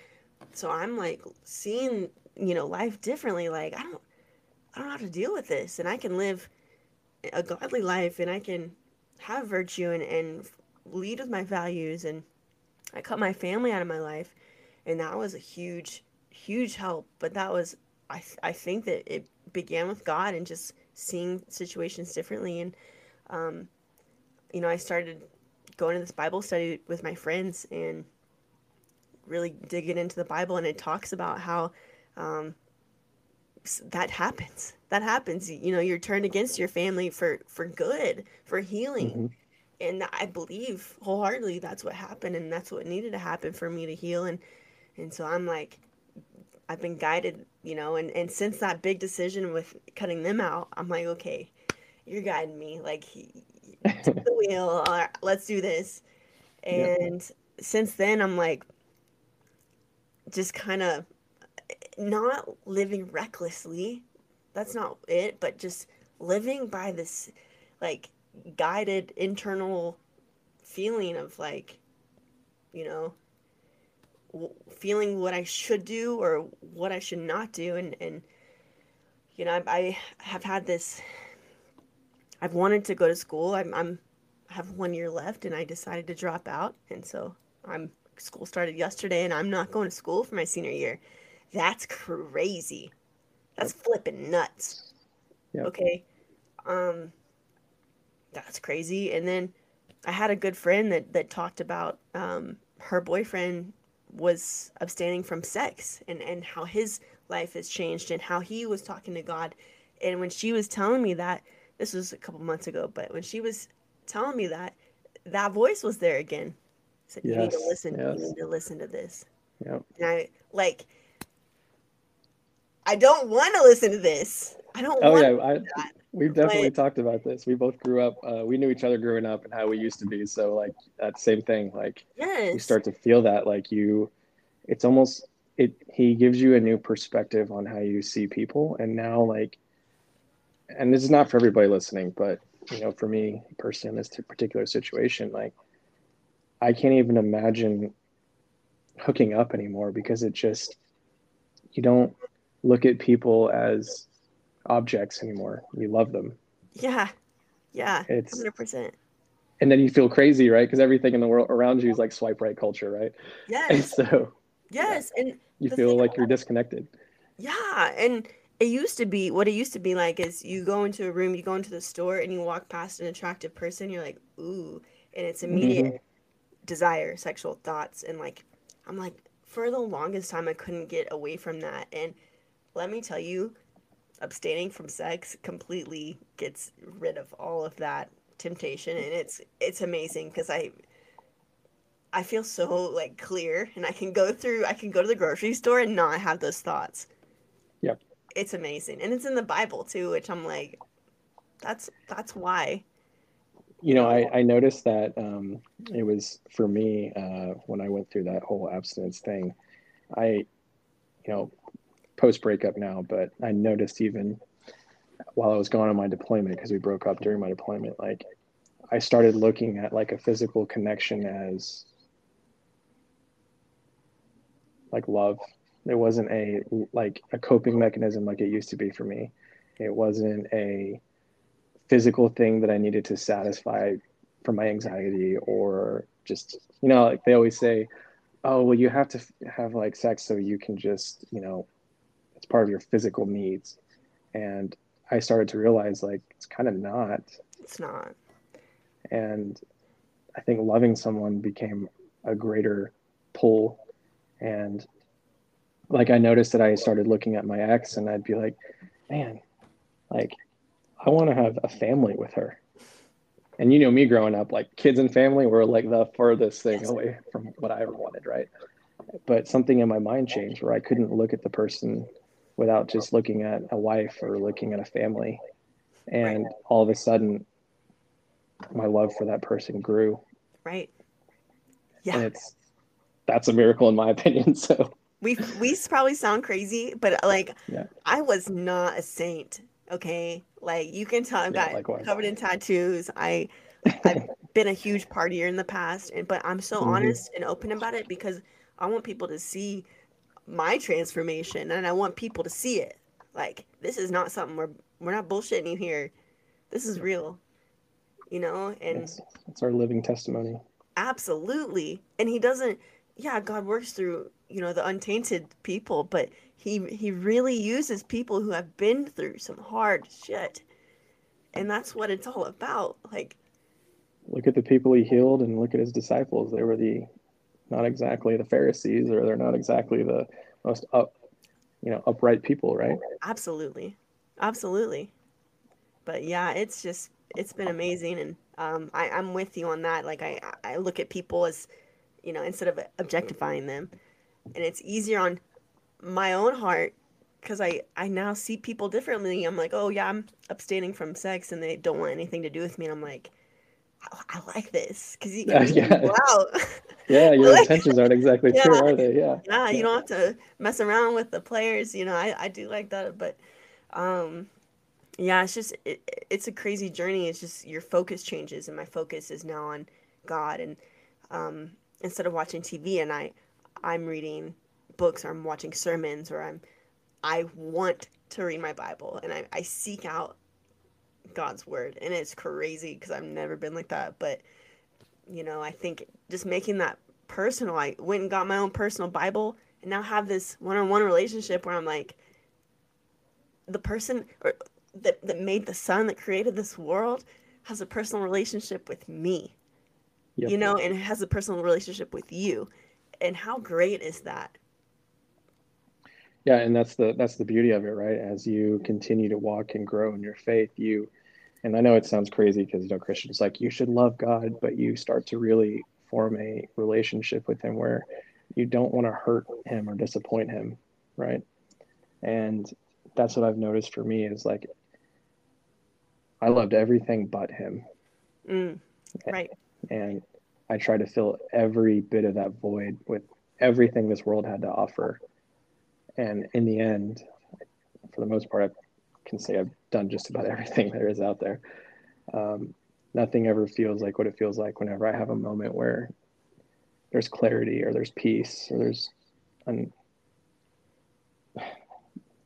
Speaker 1: So I'm like seeing, you know, life differently. Like I don't I don't know how to deal with this and I can live a godly life and I can have virtue and, and lead with my values and I cut my family out of my life and that was a huge huge help but that was I I think that it began with God and just seeing situations differently and um, you know i started going to this bible study with my friends and really digging into the bible and it talks about how um, that happens that happens you know you're turned against your family for for good for healing mm-hmm. and i believe wholeheartedly that's what happened and that's what needed to happen for me to heal and and so i'm like I've been guided, you know, and, and since that big decision with cutting them out, I'm like, okay, you're guiding me. Like, the *laughs* wheel. Right, let's do this. And since then, I'm like, just kind of not living recklessly. That's not it, but just living by this like guided internal feeling of like you know feeling what I should do or what I should not do. And and you know I, I have had this I've wanted to go to school. I'm I'm I have one year left and I decided to drop out. And so I'm school started yesterday and I'm not going to school for my senior year that's crazy. That's flipping nuts.
Speaker 2: Yep.
Speaker 1: okay. Um that's crazy. And then i had a good friend that that talked about um her boyfriend was abstaining from sex and and how his life has changed and how he was talking to god. And when she was telling me that this was a couple months ago but when she was telling me that that voice was there again. Said you need to listen.
Speaker 2: Yes.
Speaker 1: you need to listen to this.
Speaker 2: Yep.
Speaker 1: and i like i don't want to listen to this i don't
Speaker 2: Oh
Speaker 1: want
Speaker 2: yeah, I, we've definitely
Speaker 1: But-
Speaker 2: talked about this. We both grew up. Uh, we knew each other growing up and how we used to be. So like that same thing. Like
Speaker 1: yes
Speaker 2: you start to feel that. Like you, it's almost it. He gives you a new perspective on how you see people. And now like, and this is not for everybody listening, but you know, for me personally in this particular situation, like I can't even imagine hooking up anymore because it just you don't look at people as objects anymore. You love them.
Speaker 1: Yeah. Yeah.
Speaker 2: It's
Speaker 1: Hundred percent.
Speaker 2: and then you feel crazy, right? Because everything in the world around you is like swipe right culture, right? And so
Speaker 1: Yes. And
Speaker 2: you feel like you're disconnected.
Speaker 1: yeah. And it used to be what it used to be like is you go into a room, you go into the store and you walk past an attractive person, you're like, ooh, and it's mm-hmm. immediate desire, sexual thoughts, and like I'm like, for the longest time I couldn't get away from that. And let me tell you, abstaining from sex completely gets rid of all of that temptation and it's it's amazing because I I feel so like clear and I can go through I can go to the grocery store and not have those thoughts.
Speaker 2: Yep.
Speaker 1: It's amazing. And it's in the Bible too, which I'm like that's that's why.
Speaker 2: You know, I, I noticed that um, it was for me uh, when I went through that whole abstinence thing. I, you know, post breakup now, but I noticed even while I was going on my deployment because we broke up during my deployment, like I started looking at like a physical connection as like love. It wasn't a like a coping mechanism like it used to be for me. It wasn't a physical thing that I needed to satisfy for my anxiety or just you know like they always say oh well you have to have like sex so you can just you know it's part of your physical needs. And I started to realize like it's kind of not.
Speaker 1: It's not.
Speaker 2: and I think loving someone became a greater pull. And like I noticed that I started looking at my ex and I'd be like man like I want to have a family with her. And you know me growing up like kids and family were like the furthest thing away from what I ever wanted right? But something in my mind changed where I couldn't look at the person without just looking at a wife or looking at a family and all of a sudden my love for that person grew
Speaker 1: Right.
Speaker 2: and
Speaker 1: Yeah.
Speaker 2: it's that's a miracle in my opinion *laughs* so
Speaker 1: We we probably sound crazy, but like
Speaker 2: Yeah.
Speaker 1: I was not a saint. Okay. Like you can tell I've got
Speaker 2: likewise.
Speaker 1: covered in tattoos. I I've *laughs* been a huge partier in the past and but I'm so
Speaker 2: Mhm.
Speaker 1: honest and open about it because I want people to see my transformation and I want people to see it. Like this is not something we're we're not bullshitting you here. This is real. You know, and
Speaker 2: it's, it's our living testimony
Speaker 1: absolutely. And he doesn't yeah, God works through, you know, the untainted people, but he he really uses people who have been through some hard shit. And that's what it's all about. Like
Speaker 2: look at the people he healed and look at his disciples they were the not exactly the pharisees or they're not exactly the most up you know upright people right
Speaker 1: Absolutely. Absolutely. But yeah, it's just it's been amazing and um I, I'm with you on that. Like I I look at people as you know, instead of objectifying them. And it's easier on my own heart because I, I now see people differently. I'm like, oh yeah, I'm abstaining from sex and they don't want anything to do with me. And I'm like, I, I like this because you can *laughs*
Speaker 2: Yeah.
Speaker 1: out. *laughs*
Speaker 2: yeah your *laughs*
Speaker 1: Like-
Speaker 2: intentions aren't exactly
Speaker 1: Yeah.
Speaker 2: pure are they yeah
Speaker 1: yeah, you don't have to mess around with the players. You know, I, I do like that, but um, Yeah, it's just it, it's a crazy journey. It's just your focus changes, and my focus is now on God, and um, instead of watching TV, and I I'm reading books, or I'm watching sermons, or I'm I want to read my Bible, and I, I seek out God's word, and it's crazy because I've never been like that, but you know, I think just making that personal. I went and got my own personal Bible, and now have this one-on-one relationship where I'm like the person or that, that made the sun that created this world has a personal relationship with me yep. you know and has a personal relationship with you and how great is that
Speaker 2: yeah and that's the that's the beauty of it right as you continue to walk and grow in your faith you and i know it sounds crazy because you know christians like you should love god but you start to really form a relationship with him where you don't want to hurt him or disappoint him right and that's what i've noticed for me is like I loved everything but him.
Speaker 1: Mm, right.
Speaker 2: And I tried to fill every bit of that void with everything this world had to offer. And in the end, for the most part, I can say I've done just about everything *laughs* there is out there. Um, nothing ever feels like what it feels like whenever I have a moment where there's clarity or there's peace or there's an,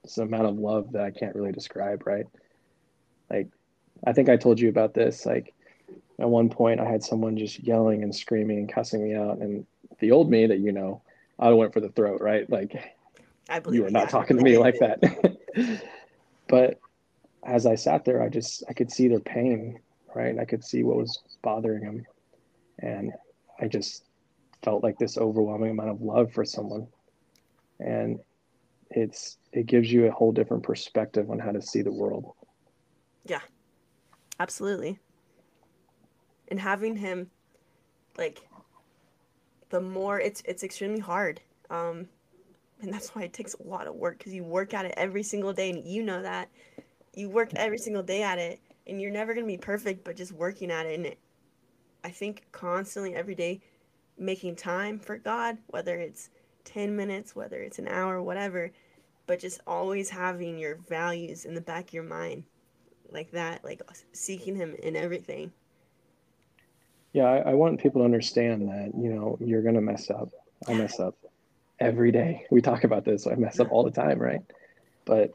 Speaker 2: this amount of love that I can't really describe, right? Like I think I told you about this. Like at one point, I had someone just yelling and screaming and cussing me out, and the old me that you know, I went for the throat, right? Like I believe you were not talking to me like that. *laughs* but as I sat there, I just I could see their pain, right? I could see what was bothering him. and I just felt like this overwhelming amount of love for someone, and it's it gives you a whole different perspective on how to see the world.
Speaker 1: Yeah, Absolutely. And having him like the more it's it's extremely hard. Um and that's why it takes a lot of work cuz you work at it every single day and you know that. You work every single day at it and you're never going to be perfect but just working at it and I think constantly every day making time for God, whether it's 10 minutes, whether it's an hour, whatever, but just always having your values in the back of your mind like that, like seeking Him in everything.
Speaker 2: Yeah, I, I want people to understand that you know you're gonna mess up. I mess up every day. We talk about this. I mess up all the time, right? But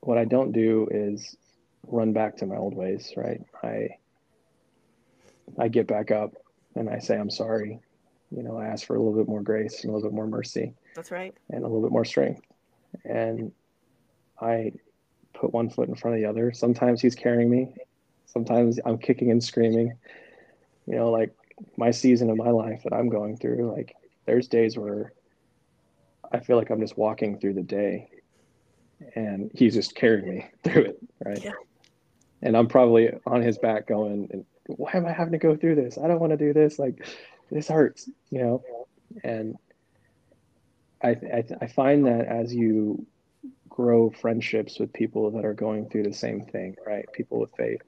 Speaker 2: what I don't do is run back to my old ways, right? I I get back up and I say I'm sorry. You know, I ask for a little bit more grace and a little bit more mercy.
Speaker 1: That's right.
Speaker 2: And a little bit more strength. And I put one foot in front of the other. Sometimes he's carrying me. Sometimes I'm kicking and screaming. You know, like my season of my life that I'm going through, like there's days where I feel like I'm just walking through the day and he's just carrying me *laughs* through it. Right. Yeah. And I'm probably on his back going, why am I having to go through this? I don't want to do this. Like this hurts, you know? And I, I, I find that as you grow friendships with people that are going through the same thing, right? People with faith.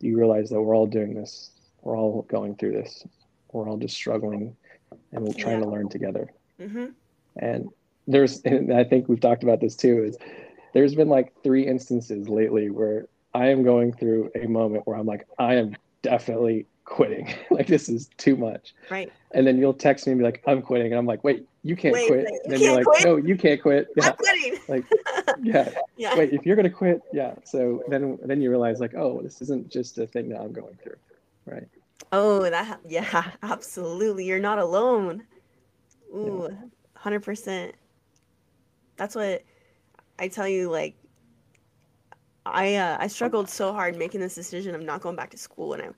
Speaker 2: You realize that we're all doing this. We're all going through this. We're all just struggling and we're trying yeah. to learn together. Mm-hmm. And there's, *laughs* and I think we've talked about this too, is there's been like three instances lately where I am going through a moment where I'm like, I am definitely quitting. *laughs* like this is too much.
Speaker 1: Right.
Speaker 2: And then you'll text me and be like, I'm quitting. And I'm like, wait, you can't wait, quit. Wait, and then you're like, quit? no, you can't quit.
Speaker 1: Yeah. I'm quitting. *laughs*
Speaker 2: like, *laughs* yeah. yeah. Wait, if you're gonna quit, yeah. So then then you realize like, oh, this isn't just a thing that I'm going through, right?
Speaker 1: Oh, that yeah, absolutely. You're not alone. Ooh, hundred yeah. percent. That's what I tell you. Like, I uh, I struggled so hard making this decision of not going back to school, and I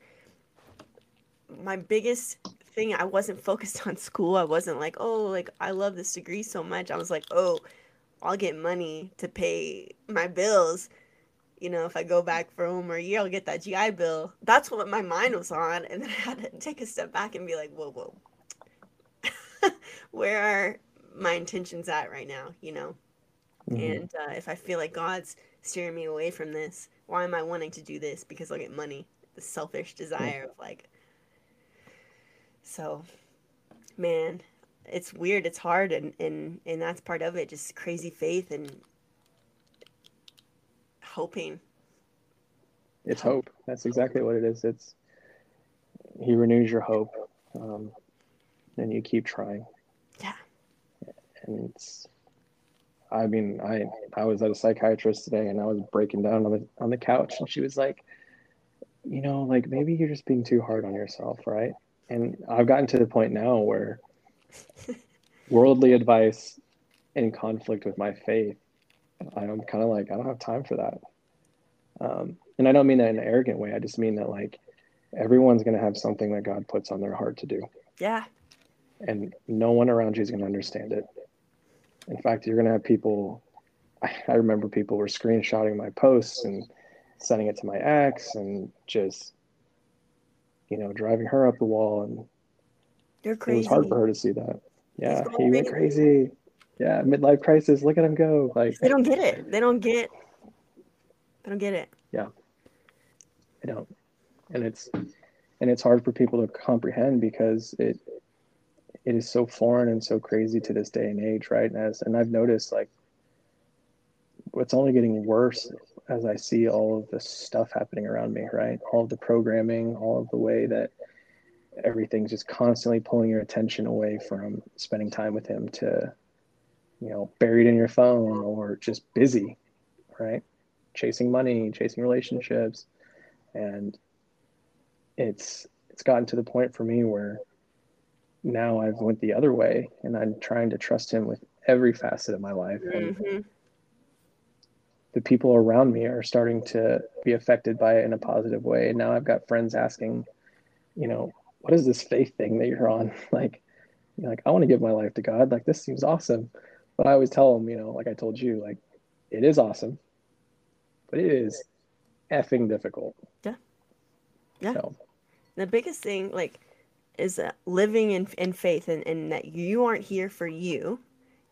Speaker 1: my biggest thing I wasn't *laughs* focused on school. I wasn't like, oh, like I love this degree so much. I was like, oh, I'll get money to pay my bills. You know, if I go back for one more year, I'll get that GI Bill. That's what my mind was on. And then *laughs* I had to take a step back and be like, whoa, whoa. *laughs* Where are my intentions at right now? You know? Mm-hmm. And uh, if I feel like God's steering me away from this, why am I wanting to do this? Because I'll get money. The selfish desire of like, so, man, it's weird. It's hard, and and and that's part of it. Just crazy faith and hoping,
Speaker 2: it's hope. That's exactly what it is. It's he renews your hope, um, and you keep trying.
Speaker 1: Yeah.
Speaker 2: And it's, I mean, I I was at a psychiatrist today, and I was breaking down on the on the couch, and she was like, you know, like maybe you're just being too hard on yourself, right? And I've gotten to the point now where *laughs* worldly advice in conflict with my faith, I'm kind of like I don't have time for that. Um, and I don't mean that in an arrogant way. I just mean that like everyone's going to have something that God puts on their heart to do.
Speaker 1: Yeah.
Speaker 2: And no one around you is going to understand it. In fact, you're going to have people. I, I remember people were screenshotting my posts and sending it to my ex and just, you know, driving her up the wall. And
Speaker 1: You're crazy.
Speaker 2: it was hard for her to see that. Yeah, he went crazy. Yeah, midlife crisis. Look at him go. Like
Speaker 1: they don't get it. They don't get. They don't get it.
Speaker 2: Yeah. I don't. And it's and it's hard for people to comprehend because it it is so foreign and so crazy to this day and age, right? And as and I've noticed like it's only getting worse as I see all of this stuff happening around me, right? All of the programming, all of the way that everything's just constantly pulling your attention away from spending time with him to, you know, buried in your phone or just busy, right? Chasing money, chasing relationships. And it's it's gotten to the point for me where now I've went the other way and I'm trying to trust him with every facet of my life.
Speaker 1: Mm-hmm.
Speaker 2: the people around me are starting to be affected by it in a positive way. And now I've got friends asking, you know, what is this faith thing that you're on? *laughs* Like, you're like, I want to give my life to God. Like, this seems awesome. But I always tell them, you know, like I told you, like, it is awesome, but it is effing difficult.
Speaker 1: Yeah. Yeah.
Speaker 2: So,
Speaker 1: The biggest thing, like, is that living in in faith and, and that you aren't here for you,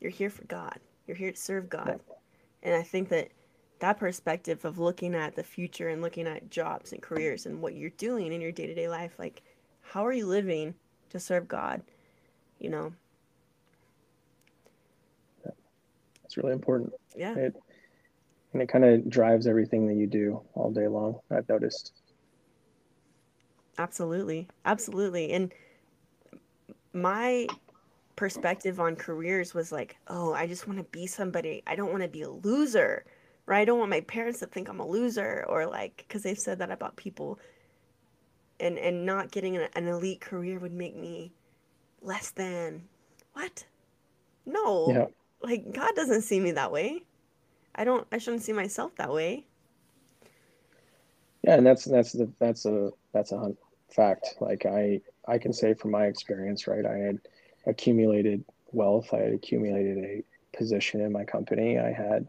Speaker 1: you're here for God. You're here to serve God. And I think that that perspective of looking at the future and looking at jobs and careers and what you're doing in your day to day life, like, how are you living to serve God? You know,
Speaker 2: it's really important.
Speaker 1: yeah.
Speaker 2: It, and it kind of drives everything that you do all day long. I've noticed.
Speaker 1: Absolutely. Absolutely. And my perspective on careers was like, oh, I just want to be somebody. I don't want to be a loser, right? I don't want my parents to think I'm a loser or like, because they've said that about people. And, and not getting an, an elite career would make me less than. What? No.
Speaker 2: Yeah.
Speaker 1: Like, God doesn't see me that way. I don't, I shouldn't see myself that way.
Speaker 2: Yeah, and that's that's the that's a that's a fact. Like I I can say from my experience, right? I had accumulated wealth. I had accumulated a position in my company. I had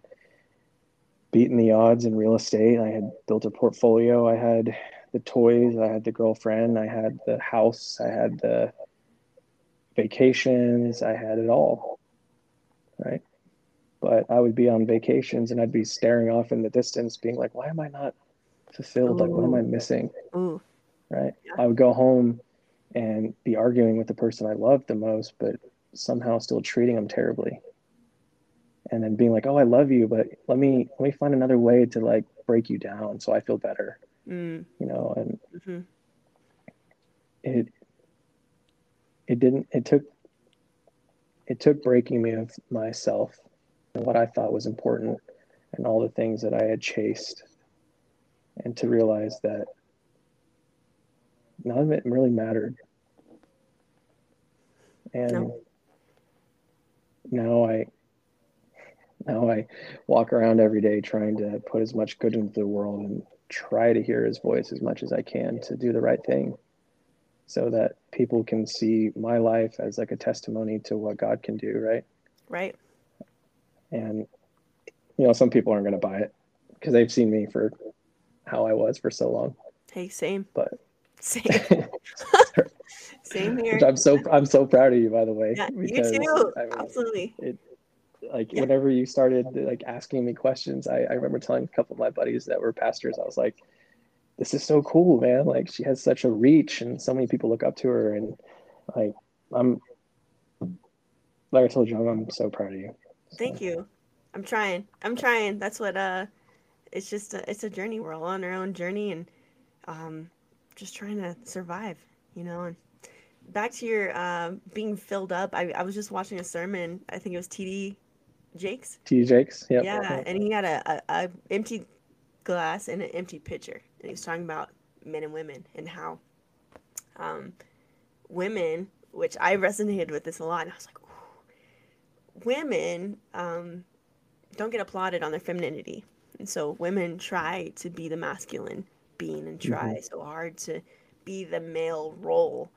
Speaker 2: beaten the odds in real estate. I had built a portfolio. I had the toys. I had the girlfriend. I had the house. I had the vacations. I had it all. Right. But I would be on vacations and I'd be staring off in the distance, being like, why am I not fulfilled? Like, what am I missing?
Speaker 1: Ooh.
Speaker 2: Right?
Speaker 1: Yeah.
Speaker 2: I would go home and be arguing with the person I loved the most, but somehow still treating them terribly. And then being like, "Oh, I love you, but let me let me find another way to like break you down so I feel better,"
Speaker 1: Mm.
Speaker 2: you know. And
Speaker 1: hmm
Speaker 2: it it didn't. It took it took breaking me of myself and what I thought was important and all the things that I had chased, and to realize that none of it really mattered. And
Speaker 1: No.
Speaker 2: now I now I walk around every day trying to put as much good into the world and try to hear his voice as much as I can to do the right thing so that people can see my life as like a testimony to what God can do, right?
Speaker 1: Right.
Speaker 2: And you know, some people aren't going to buy it because they've seen me for how I was for so long.
Speaker 1: Hey, same.
Speaker 2: But
Speaker 1: Same. *laughs* Same here.
Speaker 2: Which I'm so I'm so proud of you, by the way.
Speaker 1: Yeah, you too.
Speaker 2: I mean,
Speaker 1: Absolutely.
Speaker 2: like
Speaker 1: Yeah.
Speaker 2: whenever you started like asking me questions, I, I remember telling a couple of my buddies that were pastors, I was like, "This is so cool, man! Like she has such a reach, and so many people look up to her, and like I'm, like I told you, I'm so proud of you."
Speaker 1: Thank you. I'm trying. I'm trying. That's what uh it's just a, it's a journey. We're all on our own journey and um, just trying to survive, you know. And back to your uh, being filled up. I, I was just watching a sermon. I think it was TD Jakes.
Speaker 2: TD Jakes. Yep.
Speaker 1: Yeah, and he had a, a, a empty glass and an empty pitcher, and he was talking about men and women and how um, women, which I resonated with this a lot, and I was like, Ooh. women um, don't get applauded on their femininity, and so women try to be the masculine being and try mm-hmm. so hard to be the male role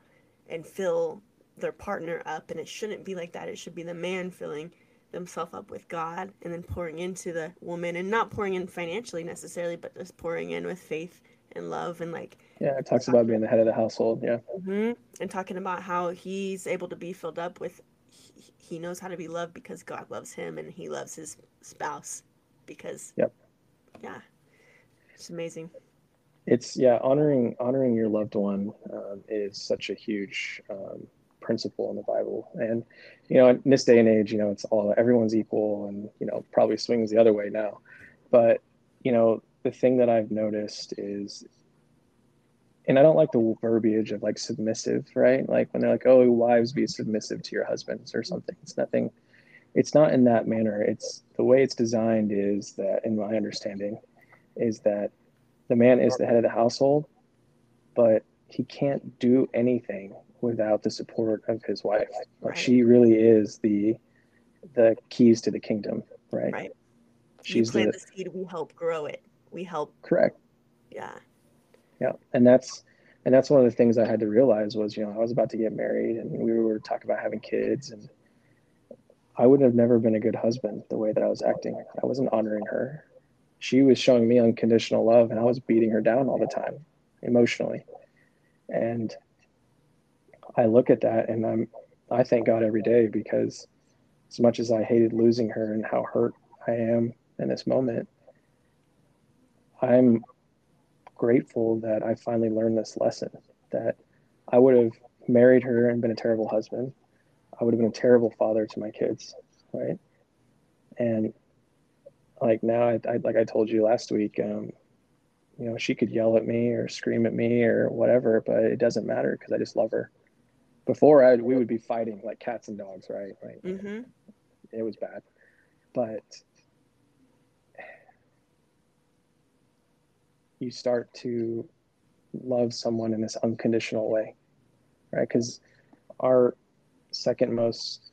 Speaker 1: and fill their partner up, and it shouldn't be like that. It should be the man filling themselves up with God and then pouring into the woman and not pouring in financially necessarily, but just pouring in with faith and love and like
Speaker 2: yeah it talks about being the head of the household yeah
Speaker 1: mm-hmm. and talking about how he's able to be filled up with he, he knows how to be loved because god loves him and he loves his spouse because
Speaker 2: yep
Speaker 1: yeah it's amazing
Speaker 2: it's yeah honoring honoring your loved one um, is such a huge um, principle in the bible and you know in this day and age you know it's all everyone's equal and you know probably swings the other way now but you know the thing that I've noticed is, and I don't like the verbiage of like submissive, right? Like when they're like, oh, wives be submissive to your husbands or something. It's nothing, it's not in that manner. It's the way it's designed is that, in my understanding, is that the man is the head of the household, but he can't do anything without the support of his wife. Like right. she really is the the keys to the kingdom, right?
Speaker 1: Right. She's you plant the, the seed, we help grow it we help
Speaker 2: correct
Speaker 1: yeah
Speaker 2: yeah and that's and that's one of the things i had to realize was you know i was about to get married and we were talking about having kids and i would have never been a good husband the way that i was acting i wasn't honoring her she was showing me unconditional love and i was beating her down all the time emotionally and i look at that and i'm i thank god every day because as much as i hated losing her and how hurt i am in this moment I'm grateful that I finally learned this lesson that I would have married her and been a terrible husband. I would have been a terrible father to my kids, right? And like now, I, I like I told you last week, um, you know, she could yell at me or scream at me or whatever, but it doesn't matter because I just love her. Before I, we would be fighting like cats and dogs, right? Right.
Speaker 1: Mm-hmm.
Speaker 2: It was bad, but you start to love someone in this unconditional way, right? Because our second most,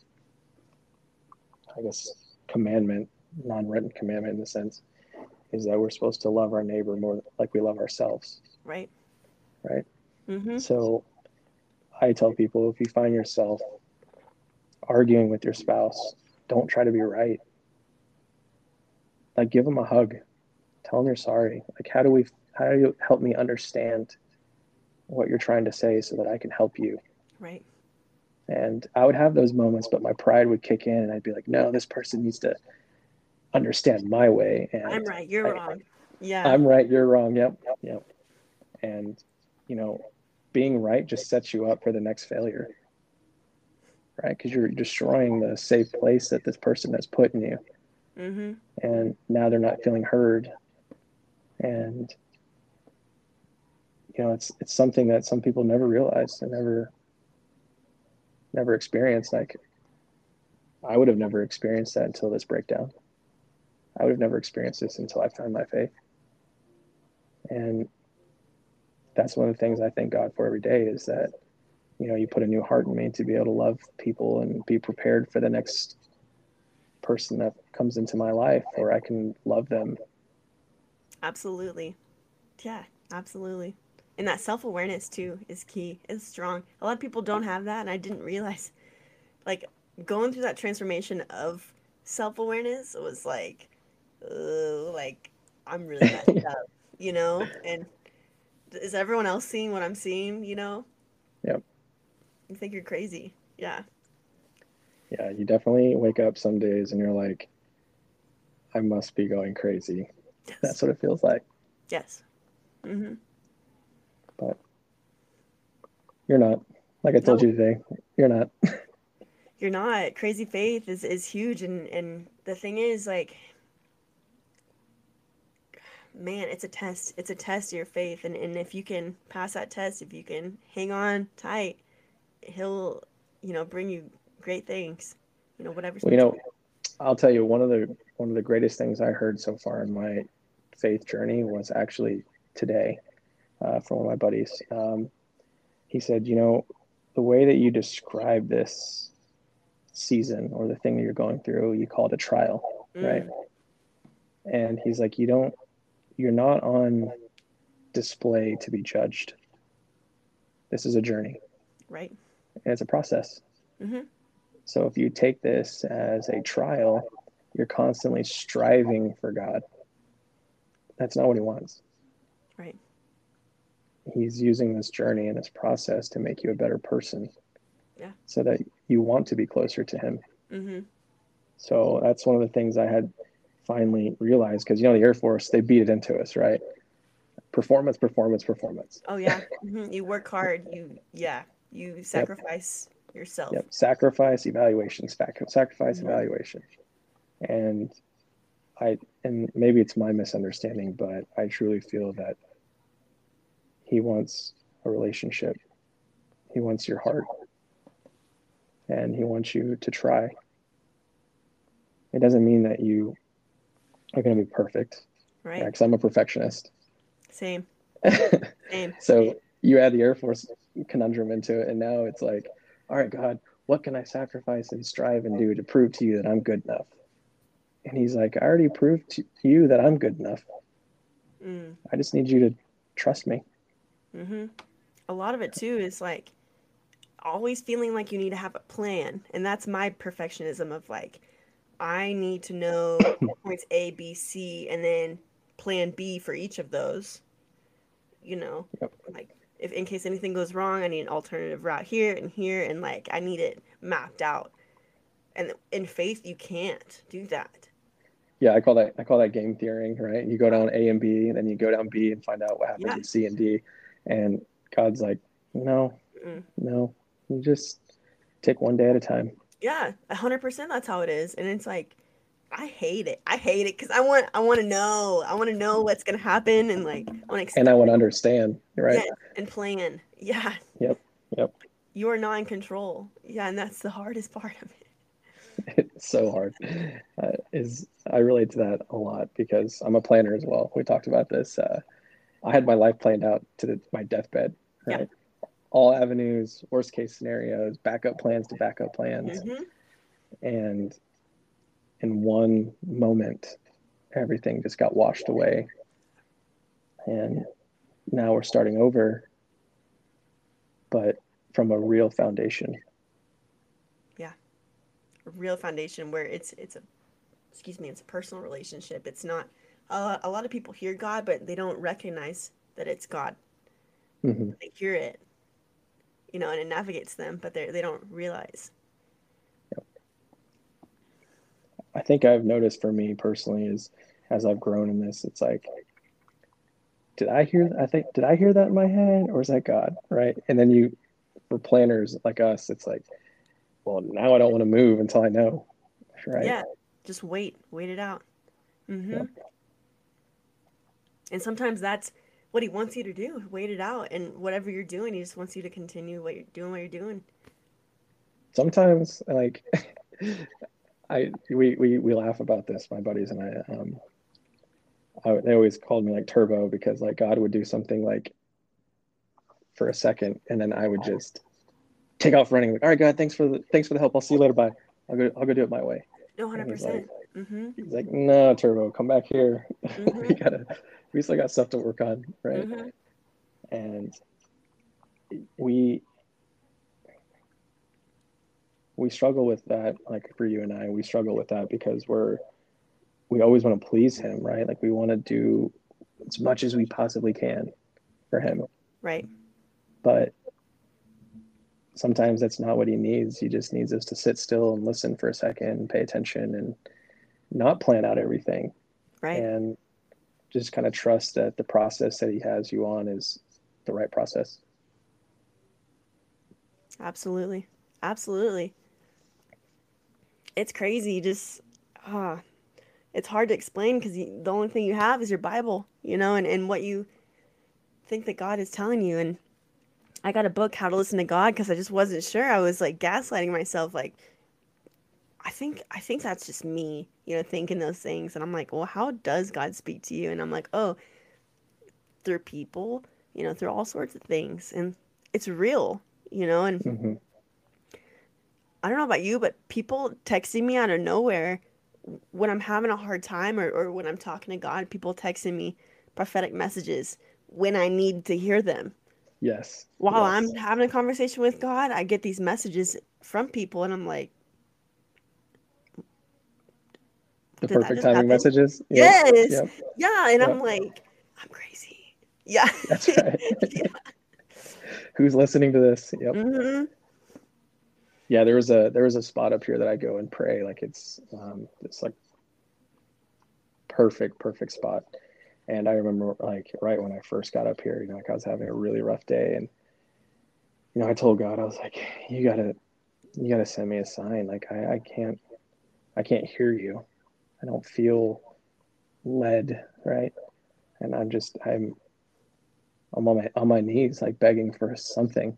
Speaker 2: I guess, commandment, non written commandment in the sense, is that we're supposed to love our neighbor more like we love ourselves.
Speaker 1: Right.
Speaker 2: Right.
Speaker 1: Mm-hmm.
Speaker 2: So I tell people if you find yourself arguing with your spouse, don't try to be right. Like, give them a hug, tell them you're sorry. Like, how do we how do you help me understand what you're trying to say so that I can help you?
Speaker 1: Right.
Speaker 2: And I would have those moments, but my pride would kick in and I'd be like, no, this person needs to understand my way. And
Speaker 1: I'm right, you're I, wrong. Yeah.
Speaker 2: I'm right, you're wrong. Yep. Yep. And, you know, being right just sets you up for the next failure. Right. Because you're destroying the safe place that this person has put in you.
Speaker 1: Mm-hmm.
Speaker 2: And now they're not feeling heard. And you know it's it's something that some people never realize and never never experienced like i would have never experienced that until this breakdown i would have never experienced this until i found my faith and that's one of the things i thank god for every day is that you know you put a new heart in me to be able to love people and be prepared for the next person that comes into my life or i can love them
Speaker 1: absolutely yeah absolutely and that self awareness too is key. Is strong. A lot of people don't have that, and I didn't realize. Like going through that transformation of self awareness was like, like I'm really messed *laughs* up, you know. And is everyone else seeing what I'm seeing? You know.
Speaker 2: Yep.
Speaker 1: You think you're crazy? Yeah.
Speaker 2: Yeah, you definitely wake up some days and you're like, I must be going crazy. Yes. That's what it feels like.
Speaker 1: Yes. Mm-hmm
Speaker 2: but you're not. Like I told no. you today, you're not. *laughs*
Speaker 1: you're not. Crazy faith is is huge, and and the thing is, like, man, it's a test. It's a test of your faith. And, and if you can pass that test, if you can hang on tight, he'll, you know, bring you great things. You know, whatever.
Speaker 2: Well, you know, I'll tell you one of the one of the greatest things I heard so far in my faith journey was actually today uh, from one of my buddies. Um, he said, you know, the way that you describe this season or the thing that you're going through, you call it a trial, mm. right? And he's like, you don't, you're not on display to be judged. This is a journey.
Speaker 1: Right.
Speaker 2: And it's a process.
Speaker 1: Mm-hmm.
Speaker 2: So if you take this as a trial, you're constantly striving for God. That's not what he wants.
Speaker 1: Right.
Speaker 2: He's using this journey and this process to make you a better person.
Speaker 1: Yeah.
Speaker 2: So that you want to be closer to him.
Speaker 1: Mm-hmm.
Speaker 2: So that's one of the things I had finally realized because you know the Air Force they beat it into us, right? Performance, performance, performance.
Speaker 1: Oh yeah, mm-hmm. you work hard. You yeah, you sacrifice yep. yourself.
Speaker 2: Yep, sacrifice, evaluation, sacrifice, mm-hmm. evaluation, and I and maybe it's my misunderstanding, but I truly feel that he wants a relationship. He wants your heart. And he wants you to try. It doesn't mean that you are going to be perfect.
Speaker 1: Right.
Speaker 2: Because yeah, I'm a perfectionist.
Speaker 1: Same. *laughs*
Speaker 2: Same. so you add the Air Force conundrum into it, and now it's like, all right, God, what can I sacrifice and strive and do to prove to you that I'm good enough? And he's like, I already proved to you that I'm good enough.
Speaker 1: Mm.
Speaker 2: I just need you to trust me.
Speaker 1: Mm-hmm. A lot of it too is like always feeling like you need to have a plan, and that's my perfectionism of like, I need to know *coughs* points A, B, C, and then plan B for each of those. You know,
Speaker 2: yep.
Speaker 1: like if in case anything goes wrong, I need an alternative route here and here, and like I need it mapped out. And in faith, you can't do that.
Speaker 2: Yeah, I call that I call that game theorying, right? You go down A and B, and then you go down B and find out what happens yeah. in C and D. And God's like, no, mm no, you just take one day at a time.
Speaker 1: Yeah, hundred percent. That's how it is, and it's like, I hate it. I hate it because I want, I want to know. I want to know what's gonna happen, and like, I
Speaker 2: want to. And I want to understand, right? Yeah,
Speaker 1: and plan. Yeah.
Speaker 2: Yep. Yep.
Speaker 1: You are not in control. Yeah, and that's the hardest *laughs* part of it.
Speaker 2: It's *laughs* so hard. Uh, is I relate to that a lot because I'm a planner as well. We talked about this. Uh, I had my life planned out to the, my deathbed, right? Yeah. All avenues, worst case scenarios, backup plans to backup plans.
Speaker 1: Mm-hmm.
Speaker 2: And in one moment, everything just got washed away. And now we're starting over, but from a real foundation.
Speaker 1: Yeah. A real foundation where it's it's a excuse me, it's a personal relationship. It's not uh, a lot of people hear God, but they don't recognize that it's God.
Speaker 2: Mm-hmm.
Speaker 1: They hear it, you know, and it navigates them, but they they don't realize.
Speaker 2: I think I've noticed for me personally is as I've grown in this, it's like, did I hear? I think did I hear that in my head, or is that God? Right? And then you, for planners like us, it's like, well, now I don't want to move until I know. Right?
Speaker 1: Yeah, just wait, wait it out. Mm-hmm. Yep. And sometimes that's what he wants you to do. Wait it out. And whatever you're doing, he just wants you to continue what you're doing, what you're doing.
Speaker 2: Sometimes, like, *laughs* I we, we we laugh about this, my buddies and I. Um, I, they always called me like Turbo because like God would do something like for a second, and then I would just take off running. Like, all right, God, thanks for the thanks for the help. I'll see you later. Bye. I'll go. I'll go do it my way.
Speaker 1: No, hundred percent.
Speaker 2: Mm-hmm. He's like, no, Turbo, come back here. *laughs* Mm-hmm. we gotta we still got stuff to work on, right?
Speaker 1: Mm-hmm.
Speaker 2: And we we struggle with that, like for you and I, we struggle with that because we're we always want to please him, right? Like we want to do as much as we possibly can for him.
Speaker 1: Right.
Speaker 2: But sometimes that's not what he needs. He just needs us to sit still and listen for a second and pay attention and not plan out everything.
Speaker 1: Right.
Speaker 2: And just kind of trust that the process that he has you on is the right process.
Speaker 1: Absolutely. Absolutely. It's crazy. Just, uh, it's hard to explain because the only thing you have is your Bible. you know, and, and what you think that God is telling you. And I got a book, How to Listen to God, because I just wasn't sure. I was like gaslighting myself, like, I think I think that's just me, you know, thinking those things. And I'm like, well, how does God speak to you? And I'm like, oh, through people, you know, through all sorts of things. And it's real, you know, and mm-hmm. I don't know about you, but people texting me out of nowhere when I'm having a hard time or, or when I'm talking to God, people texting me prophetic messages when I need to hear them.
Speaker 2: Yes.
Speaker 1: While
Speaker 2: yes.
Speaker 1: I'm having a conversation with God, I get these messages from people and I'm like,
Speaker 2: the perfect timing happen? messages.
Speaker 1: Yes. Yep. Yeah. And yep. I'm like, I'm crazy. Yeah. *laughs* That's *laughs* right.
Speaker 2: yeah. Who's listening to this? Yep. Mm-hmm. Yeah, there was a there was a spot up here that I go and pray. Like it's um it's like perfect, perfect spot. And I remember like right when I first got up here, you know, like I was having a really rough day and you know, I told God, I was like, you gotta you gotta send me a sign. Like I, I can't I can't hear you. I don't feel led, right? And I'm just I'm I'm on my on my knees, like begging for something.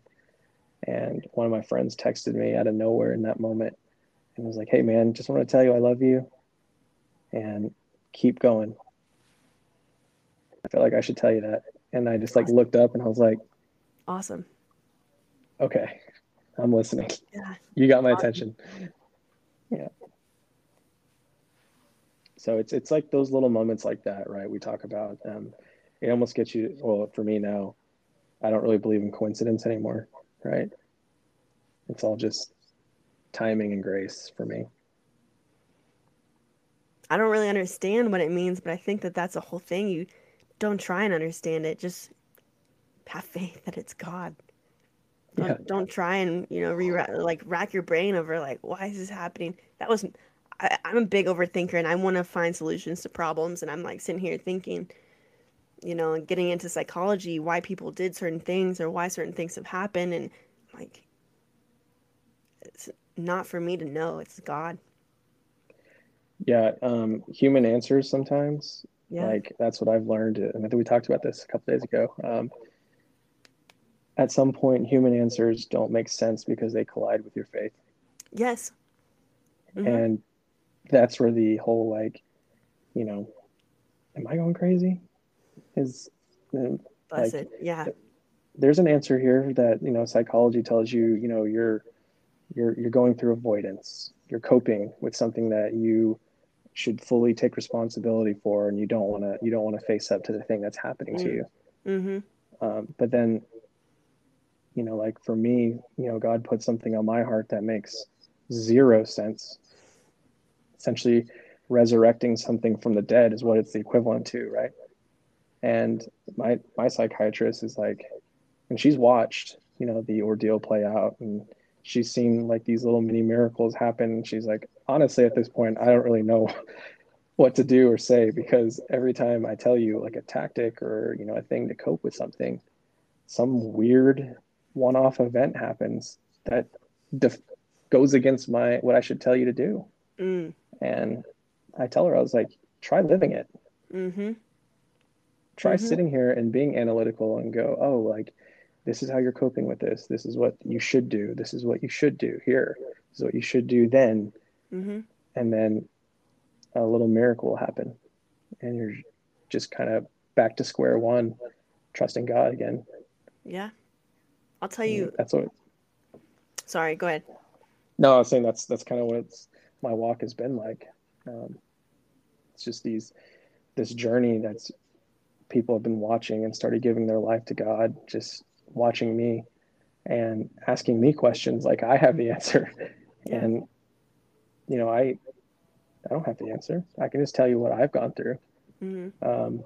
Speaker 2: And one of my friends texted me out of nowhere in that moment and was like, Hey man, just want to tell you I love you and keep going. I felt like I should tell you that. And I just like looked up and I was like,
Speaker 1: Awesome.
Speaker 2: Okay. I'm listening. Yeah. You got my awesome. attention. Yeah so it's it's like those little moments like that right? We talk about um, it almost gets you well for me now i don't really believe in coincidence anymore right? It's all just timing and grace for me.
Speaker 1: I don't really understand what it means but i think that that's a whole thing. You don't try and understand it just have faith that it's god. Don't, yeah. don't try and you know re like rack your brain over like why is this happening? That was I, am a big overthinker and I want to find solutions to problems. And I'm like sitting here thinking, you know, getting into psychology, why people did certain things or why certain things have happened. And like, it's not for me to know. It's God.
Speaker 2: Yeah. Um, human answers sometimes. Yeah. Like that's what I've learned. And I think we talked about this a couple days ago. Um, at some point, human answers don't make sense because they collide with your faith.
Speaker 1: Yes.
Speaker 2: Mm-hmm. And that's where the whole like, you know, am I going crazy? Is
Speaker 1: like, it. Yeah.
Speaker 2: There's an answer here that you know psychology tells you. You know, you're you're you're going through avoidance. You're coping with something that you should fully take responsibility for, and you don't want to you don't want to face up to the thing that's happening mm. to you. Mm-hmm. Um, but then, you know, like for me, you know, God put something on my heart that makes zero sense essentially resurrecting something from the dead is what it's the equivalent to, right? And my my psychiatrist is like, and she's watched, you know, the ordeal play out, and she's seen like these little mini miracles happen. She's like, honestly, at this point, I don't really know *laughs* what to do or say because every time I tell you like a tactic or you know a thing to cope with something, some weird one-off event happens that def- goes against my what I should tell you to do. Mm. And I tell her, I was like, try living it. Mm-hmm. Try mm-hmm. sitting here and being analytical and go, oh, like, this is how you're coping with this. This is what you should do. This is what you should do here. This is what you should do then. Mm-hmm. And then a little miracle will happen. And you're just kind of back to square one, trusting God again.
Speaker 1: Yeah. I'll tell you.
Speaker 2: And that's what.
Speaker 1: Sorry, go ahead.
Speaker 2: No, I was saying that's that's kind of what it's my walk has been like. Um, it's just these this journey that's people have been watching and started giving their life to God, just watching me and asking me questions like I have the answer. And you know, I I don't have the answer. I can just tell you what I've gone through. Mm-hmm. Um,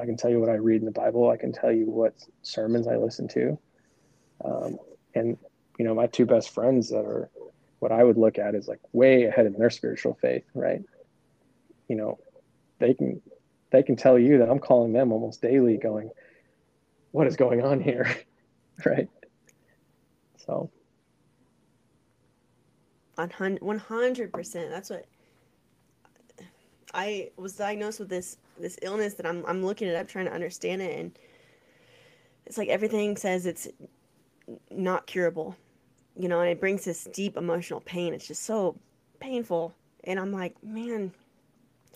Speaker 2: I can tell you what I read in the Bible. I can tell you what sermons I listen to. Um, and you know, my two best friends that are what I would look at is like way ahead in their spiritual faith, right? You know, they can they can tell you that I'm calling them almost daily going, what is going on here? *laughs* right? So
Speaker 1: 100 percent. That's what I was diagnosed with this this illness that I'm I'm looking it up trying to understand it and it's like everything says it's not curable. You know, and it brings this deep emotional pain. It's just so painful. And I'm like, man,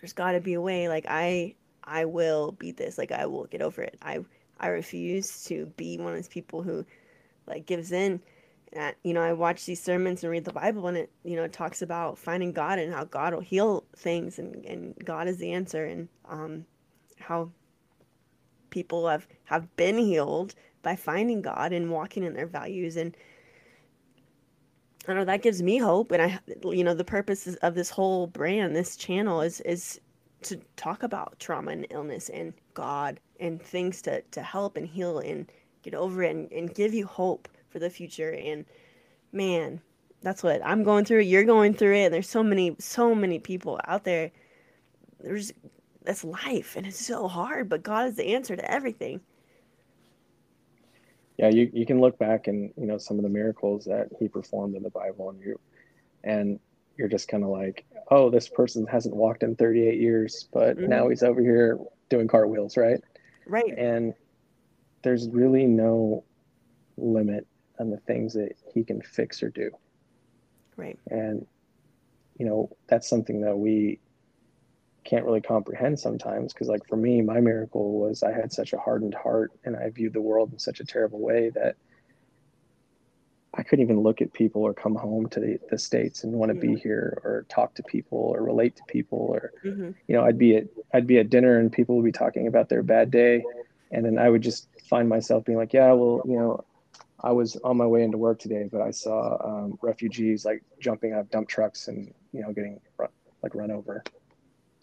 Speaker 1: there's got to be a way like I I will beat this. Like I will get over it. I I refuse to be one of those people who like gives in. And, you know, I watch these sermons and read the Bible, and it you know talks about finding God and how God will heal things, and and God is the answer, and um, how people have have been healed by finding God and walking in their values and I know that gives me hope and I you know the purpose of this whole brand this channel is is to talk about trauma and illness and God and things to, to help and heal and get over it and, and give you hope for the future. And man, that's what I'm going through. You're going through it. And there's so many, so many people out there. There's that's life and it's so hard, but God is the answer to everything.
Speaker 2: Yeah, you, you can look back and you know some of the miracles that he performed in the Bible and you and you're just kind of like, oh, this person hasn't walked in 38 years, but mm-hmm. now he's over here doing cartwheels, right?
Speaker 1: Right.
Speaker 2: And there's really no limit on the things that he can fix or do.
Speaker 1: Right.
Speaker 2: And, you know, that's something that we can't really comprehend sometimes because, like, for me, my miracle was I had such a hardened heart and I viewed the world in such a terrible way that I couldn't even look at people or come home to the, the states and want to be here or talk to people or relate to people or mm-hmm. you know I'd be at I'd be at dinner and people would be talking about their bad day and then I would just find myself being like yeah well you know I was on my way into work today but I saw um, refugees like jumping out of dump trucks and you know getting run, like run over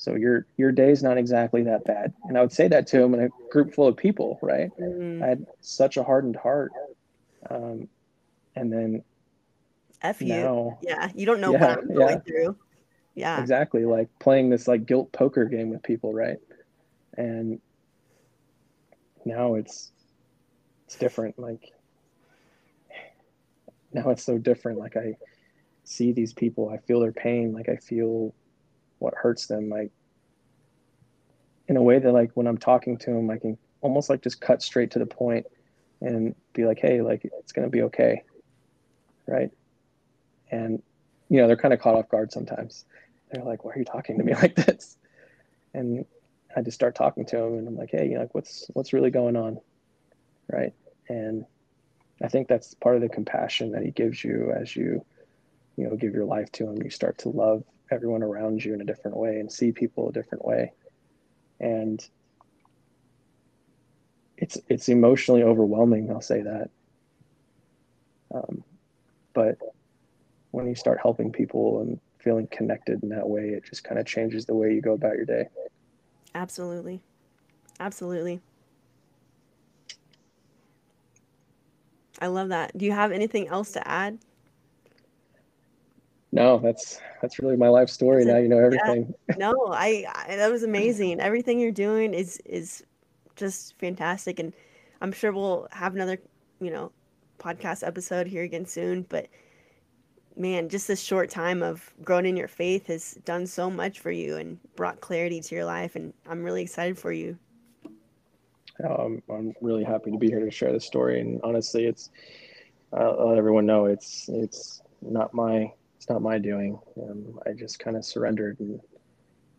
Speaker 2: so your your day's not exactly that bad and I would say that to him in a group full of people right mm-hmm. I had such a hardened heart um, and then
Speaker 1: F you. Now, yeah, you don't know yeah, what I'm going yeah. through. Yeah.
Speaker 2: Exactly. Like playing this like guilt poker game with people, right? And now it's it's different. Like *sighs* now it's so different. Like I see these people, I feel their pain, like I feel what hurts them, like in a way that like when I'm talking to them, I can almost like just cut straight to the point and be like, hey, like it's gonna be okay right? And you know, they're kind of caught off guard sometimes. They're like, "Why are you talking to me *laughs* like this?" And I just start talking to them, and I'm like, "Hey, you know, like, what's what's really going on?" Right? And I think that's part of the compassion that he gives you as you, you know, give your life to him. You start to love everyone around you in a different way and see people a different way. And it's it's emotionally overwhelming. I'll say that. Um, but when you start helping people and feeling connected in that way, it just kind of changes the way you go about your day.
Speaker 1: Absolutely. Absolutely. I love that. Do you have anything else to add?
Speaker 2: No, that's that's really my life story. Now you know everything.
Speaker 1: Yeah. *laughs* No, I, I that was amazing. Everything you're doing is is just fantastic, and I'm sure we'll have another you know podcast episode here again soon. But man, just this short time of growing in your faith has done so much for you and brought clarity to your life. And I'm really excited for you.
Speaker 2: Um, I'm really happy to be here to share this story. And honestly, it's I'll let everyone know it's it's not my it's not my doing. Um, I just kind of surrendered and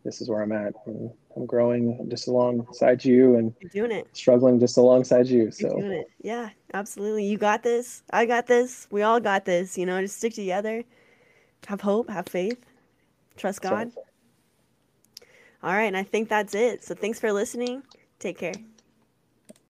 Speaker 2: this is where I'm at. And I'm growing just alongside you and
Speaker 1: You're doing it.
Speaker 2: Struggling just alongside you. So
Speaker 1: You're doing it. Yeah, absolutely. You got this. I got this. We all got this. You know, just stick together. Have hope, have faith, trust God. So, all right, and I think that's it. So thanks for listening. Take care.